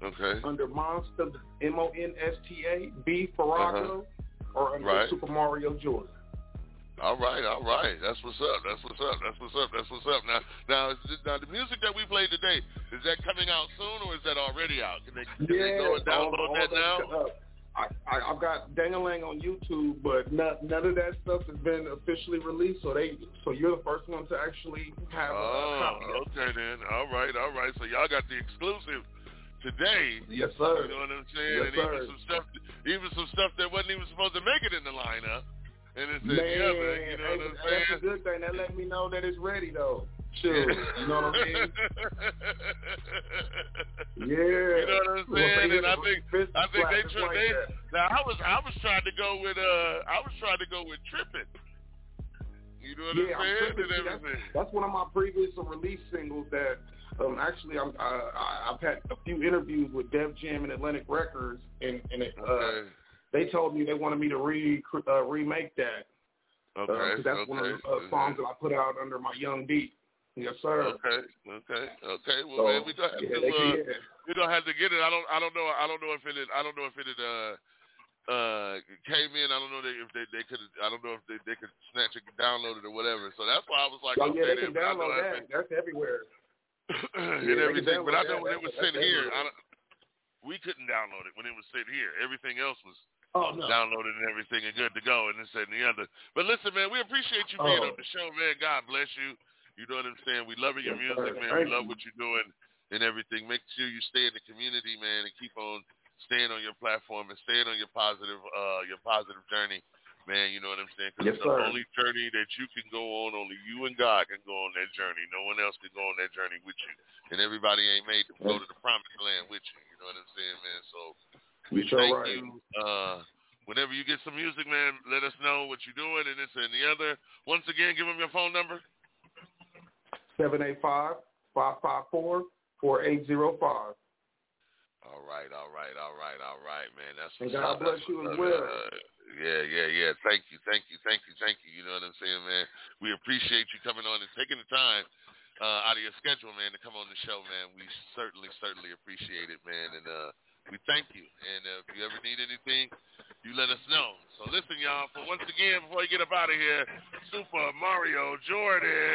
[SPEAKER 4] Okay.
[SPEAKER 16] under Monster M O N S T A B Farrago, or under
[SPEAKER 4] Uh-huh. Right.
[SPEAKER 16] Super Mario Jordan.
[SPEAKER 4] All right, all right. That's what's up. That's what's up. That's what's up. That's what's up. Now, now, this, now the music that we played today is that coming out soon or is that already out? Can they, can they go and download
[SPEAKER 16] all
[SPEAKER 4] that now?
[SPEAKER 16] uh, I, I, I've got Dangalang on YouTube, but none, none of that stuff has been officially released. So they, so you're the first one to actually have a
[SPEAKER 4] Oh,
[SPEAKER 16] copy.
[SPEAKER 4] okay then. All right, all right. So y'all got the exclusive today.
[SPEAKER 16] Yes, sir.
[SPEAKER 4] You know what I'm saying?
[SPEAKER 16] Yes,
[SPEAKER 4] and even
[SPEAKER 16] sir.
[SPEAKER 4] some stuff, even some stuff that wasn't even supposed to make it in the lineup. And it's
[SPEAKER 16] Man,
[SPEAKER 4] the other. You know what I'm saying?
[SPEAKER 16] that's a good thing. That let me know that it's ready though. Sure, you know what I'm mean? Yeah.
[SPEAKER 4] You know what I'm saying?
[SPEAKER 16] they
[SPEAKER 4] And I think I think they try.
[SPEAKER 16] like
[SPEAKER 4] they, now I was I was trying to go with uh I was trying to go with tripping. You know what
[SPEAKER 16] yeah,
[SPEAKER 4] I'm
[SPEAKER 16] I'm tripping. That's,
[SPEAKER 4] everything.
[SPEAKER 16] that's one of my previous release singles that um, actually I'm, uh, I- I've had a few interviews with Def Jam and Atlantic Records, and, and it, uh,
[SPEAKER 4] Okay.
[SPEAKER 16] they told me they wanted me to re uh, remake that.
[SPEAKER 4] Okay.
[SPEAKER 16] Uh, that's one of the uh, songs that I put out under my Young Beat. Yes, sir.
[SPEAKER 4] Okay, okay, okay. Well,
[SPEAKER 16] So,
[SPEAKER 4] man, we gonna have
[SPEAKER 16] yeah,
[SPEAKER 4] to. Uh,
[SPEAKER 16] yeah.
[SPEAKER 4] we gonna have to get it. I don't. I don't know. I don't know if it. I don't know if it. Uh, uh, came in. I don't know if they they could. I don't know if they they could snatch it, download it, or whatever. So that's why I was like,
[SPEAKER 16] Oh,
[SPEAKER 4] okay,
[SPEAKER 16] yeah, they can download that. That's everywhere.
[SPEAKER 4] And
[SPEAKER 16] can
[SPEAKER 4] everything. But I know when it was sent here, I don't, we couldn't download it when it was sent here. Everything else was
[SPEAKER 16] Oh, no.
[SPEAKER 4] downloaded and everything and good to go and this and the other. But listen, man, we appreciate you being
[SPEAKER 16] Oh.
[SPEAKER 4] on the show, man. God bless you. You know what I'm saying? We love your music, man. We love what you're doing and everything. Make sure you stay in the community, man, and keep on staying on your platform and staying on your positive, uh, your positive journey, man. You know what I'm saying? Because
[SPEAKER 16] Yes,
[SPEAKER 4] it's the
[SPEAKER 16] sir.
[SPEAKER 4] only journey that you can go on. Only you and God can go on that journey. No one else can go on that journey with you. And everybody ain't made to go to the promised land with you. You know what I'm saying, man? So we
[SPEAKER 16] sure
[SPEAKER 4] thank
[SPEAKER 16] right.
[SPEAKER 4] you. Uh, whenever you get some music, man, let us know what you're doing and this and the other. Once again, give them your phone number.
[SPEAKER 16] 785-554-4805.
[SPEAKER 4] All right, all right, all right, all right, man. That's
[SPEAKER 16] And God bless you as well.
[SPEAKER 4] Uh, yeah, yeah, yeah. Thank you, thank you, thank you, thank you. You know what I'm saying, man? We appreciate you coming on and taking the time uh, out of your schedule, man, to come on the show, man. We certainly, certainly appreciate it, man. And uh, we thank you. And uh, if you ever need anything, you let us know. So listen, y'all, for once again, before you get up out of here, Super Mario Jordan.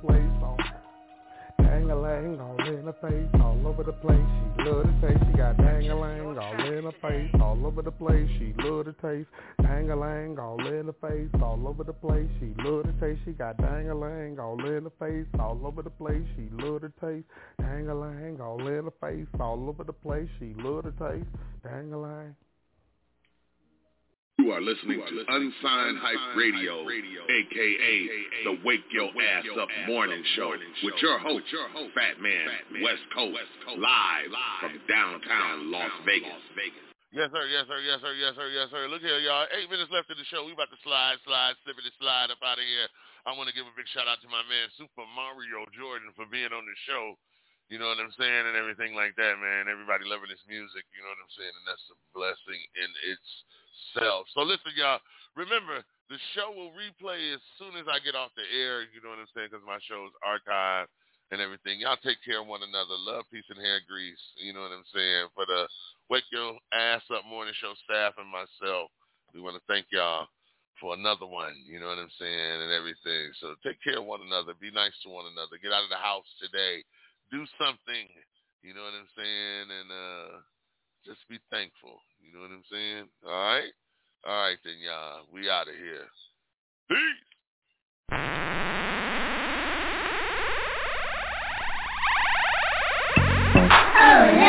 [SPEAKER 10] Place. All dang a lang, all in the face, all over the place. She love the taste. She got dang a lang, all in the face, all over the place. She love the taste. Dang a lang, all in the face, all over the place. She love the taste. She got dang a lang, all in the face, all over the place. She love the taste. Dang a lang, all in the face, all over the place. She love the taste. Dang a lang.
[SPEAKER 19] You are listening to Unsigned Hype Radio, aka the Wake Your Ass Up Morning Show, with your host, Fat Man, West Coast, live from downtown Las Vegas.
[SPEAKER 4] Yes, sir, yes, sir, yes, sir, yes, sir, yes, sir. Look here, y'all. Eight minutes left in the show. We about to slide, slide, slippity slide up out of here. I want to give a big shout out to my man Super Mario Jordan for being on the show. You know what I'm saying? And everything like that, man. Everybody loving his music, you know what I'm saying? And that's a blessing in itself. So listen, y'all. Remember, the show will replay as soon as I get off the air, you know what I'm saying? Because my show is archived and everything. Y'all take care of one another. Love, peace, and hair grease. You know what I'm saying? For the Wake Your Ass Up Morning Show staff and myself, we want to thank y'all for another one. You know what I'm saying? And everything. So take care of one another. Be nice to one another. Get out of the house today. Do something. You know what I'm saying? And uh just be thankful. You know what I'm saying? All right? All right then, y'all. We out of here. Peace.
[SPEAKER 9] Oh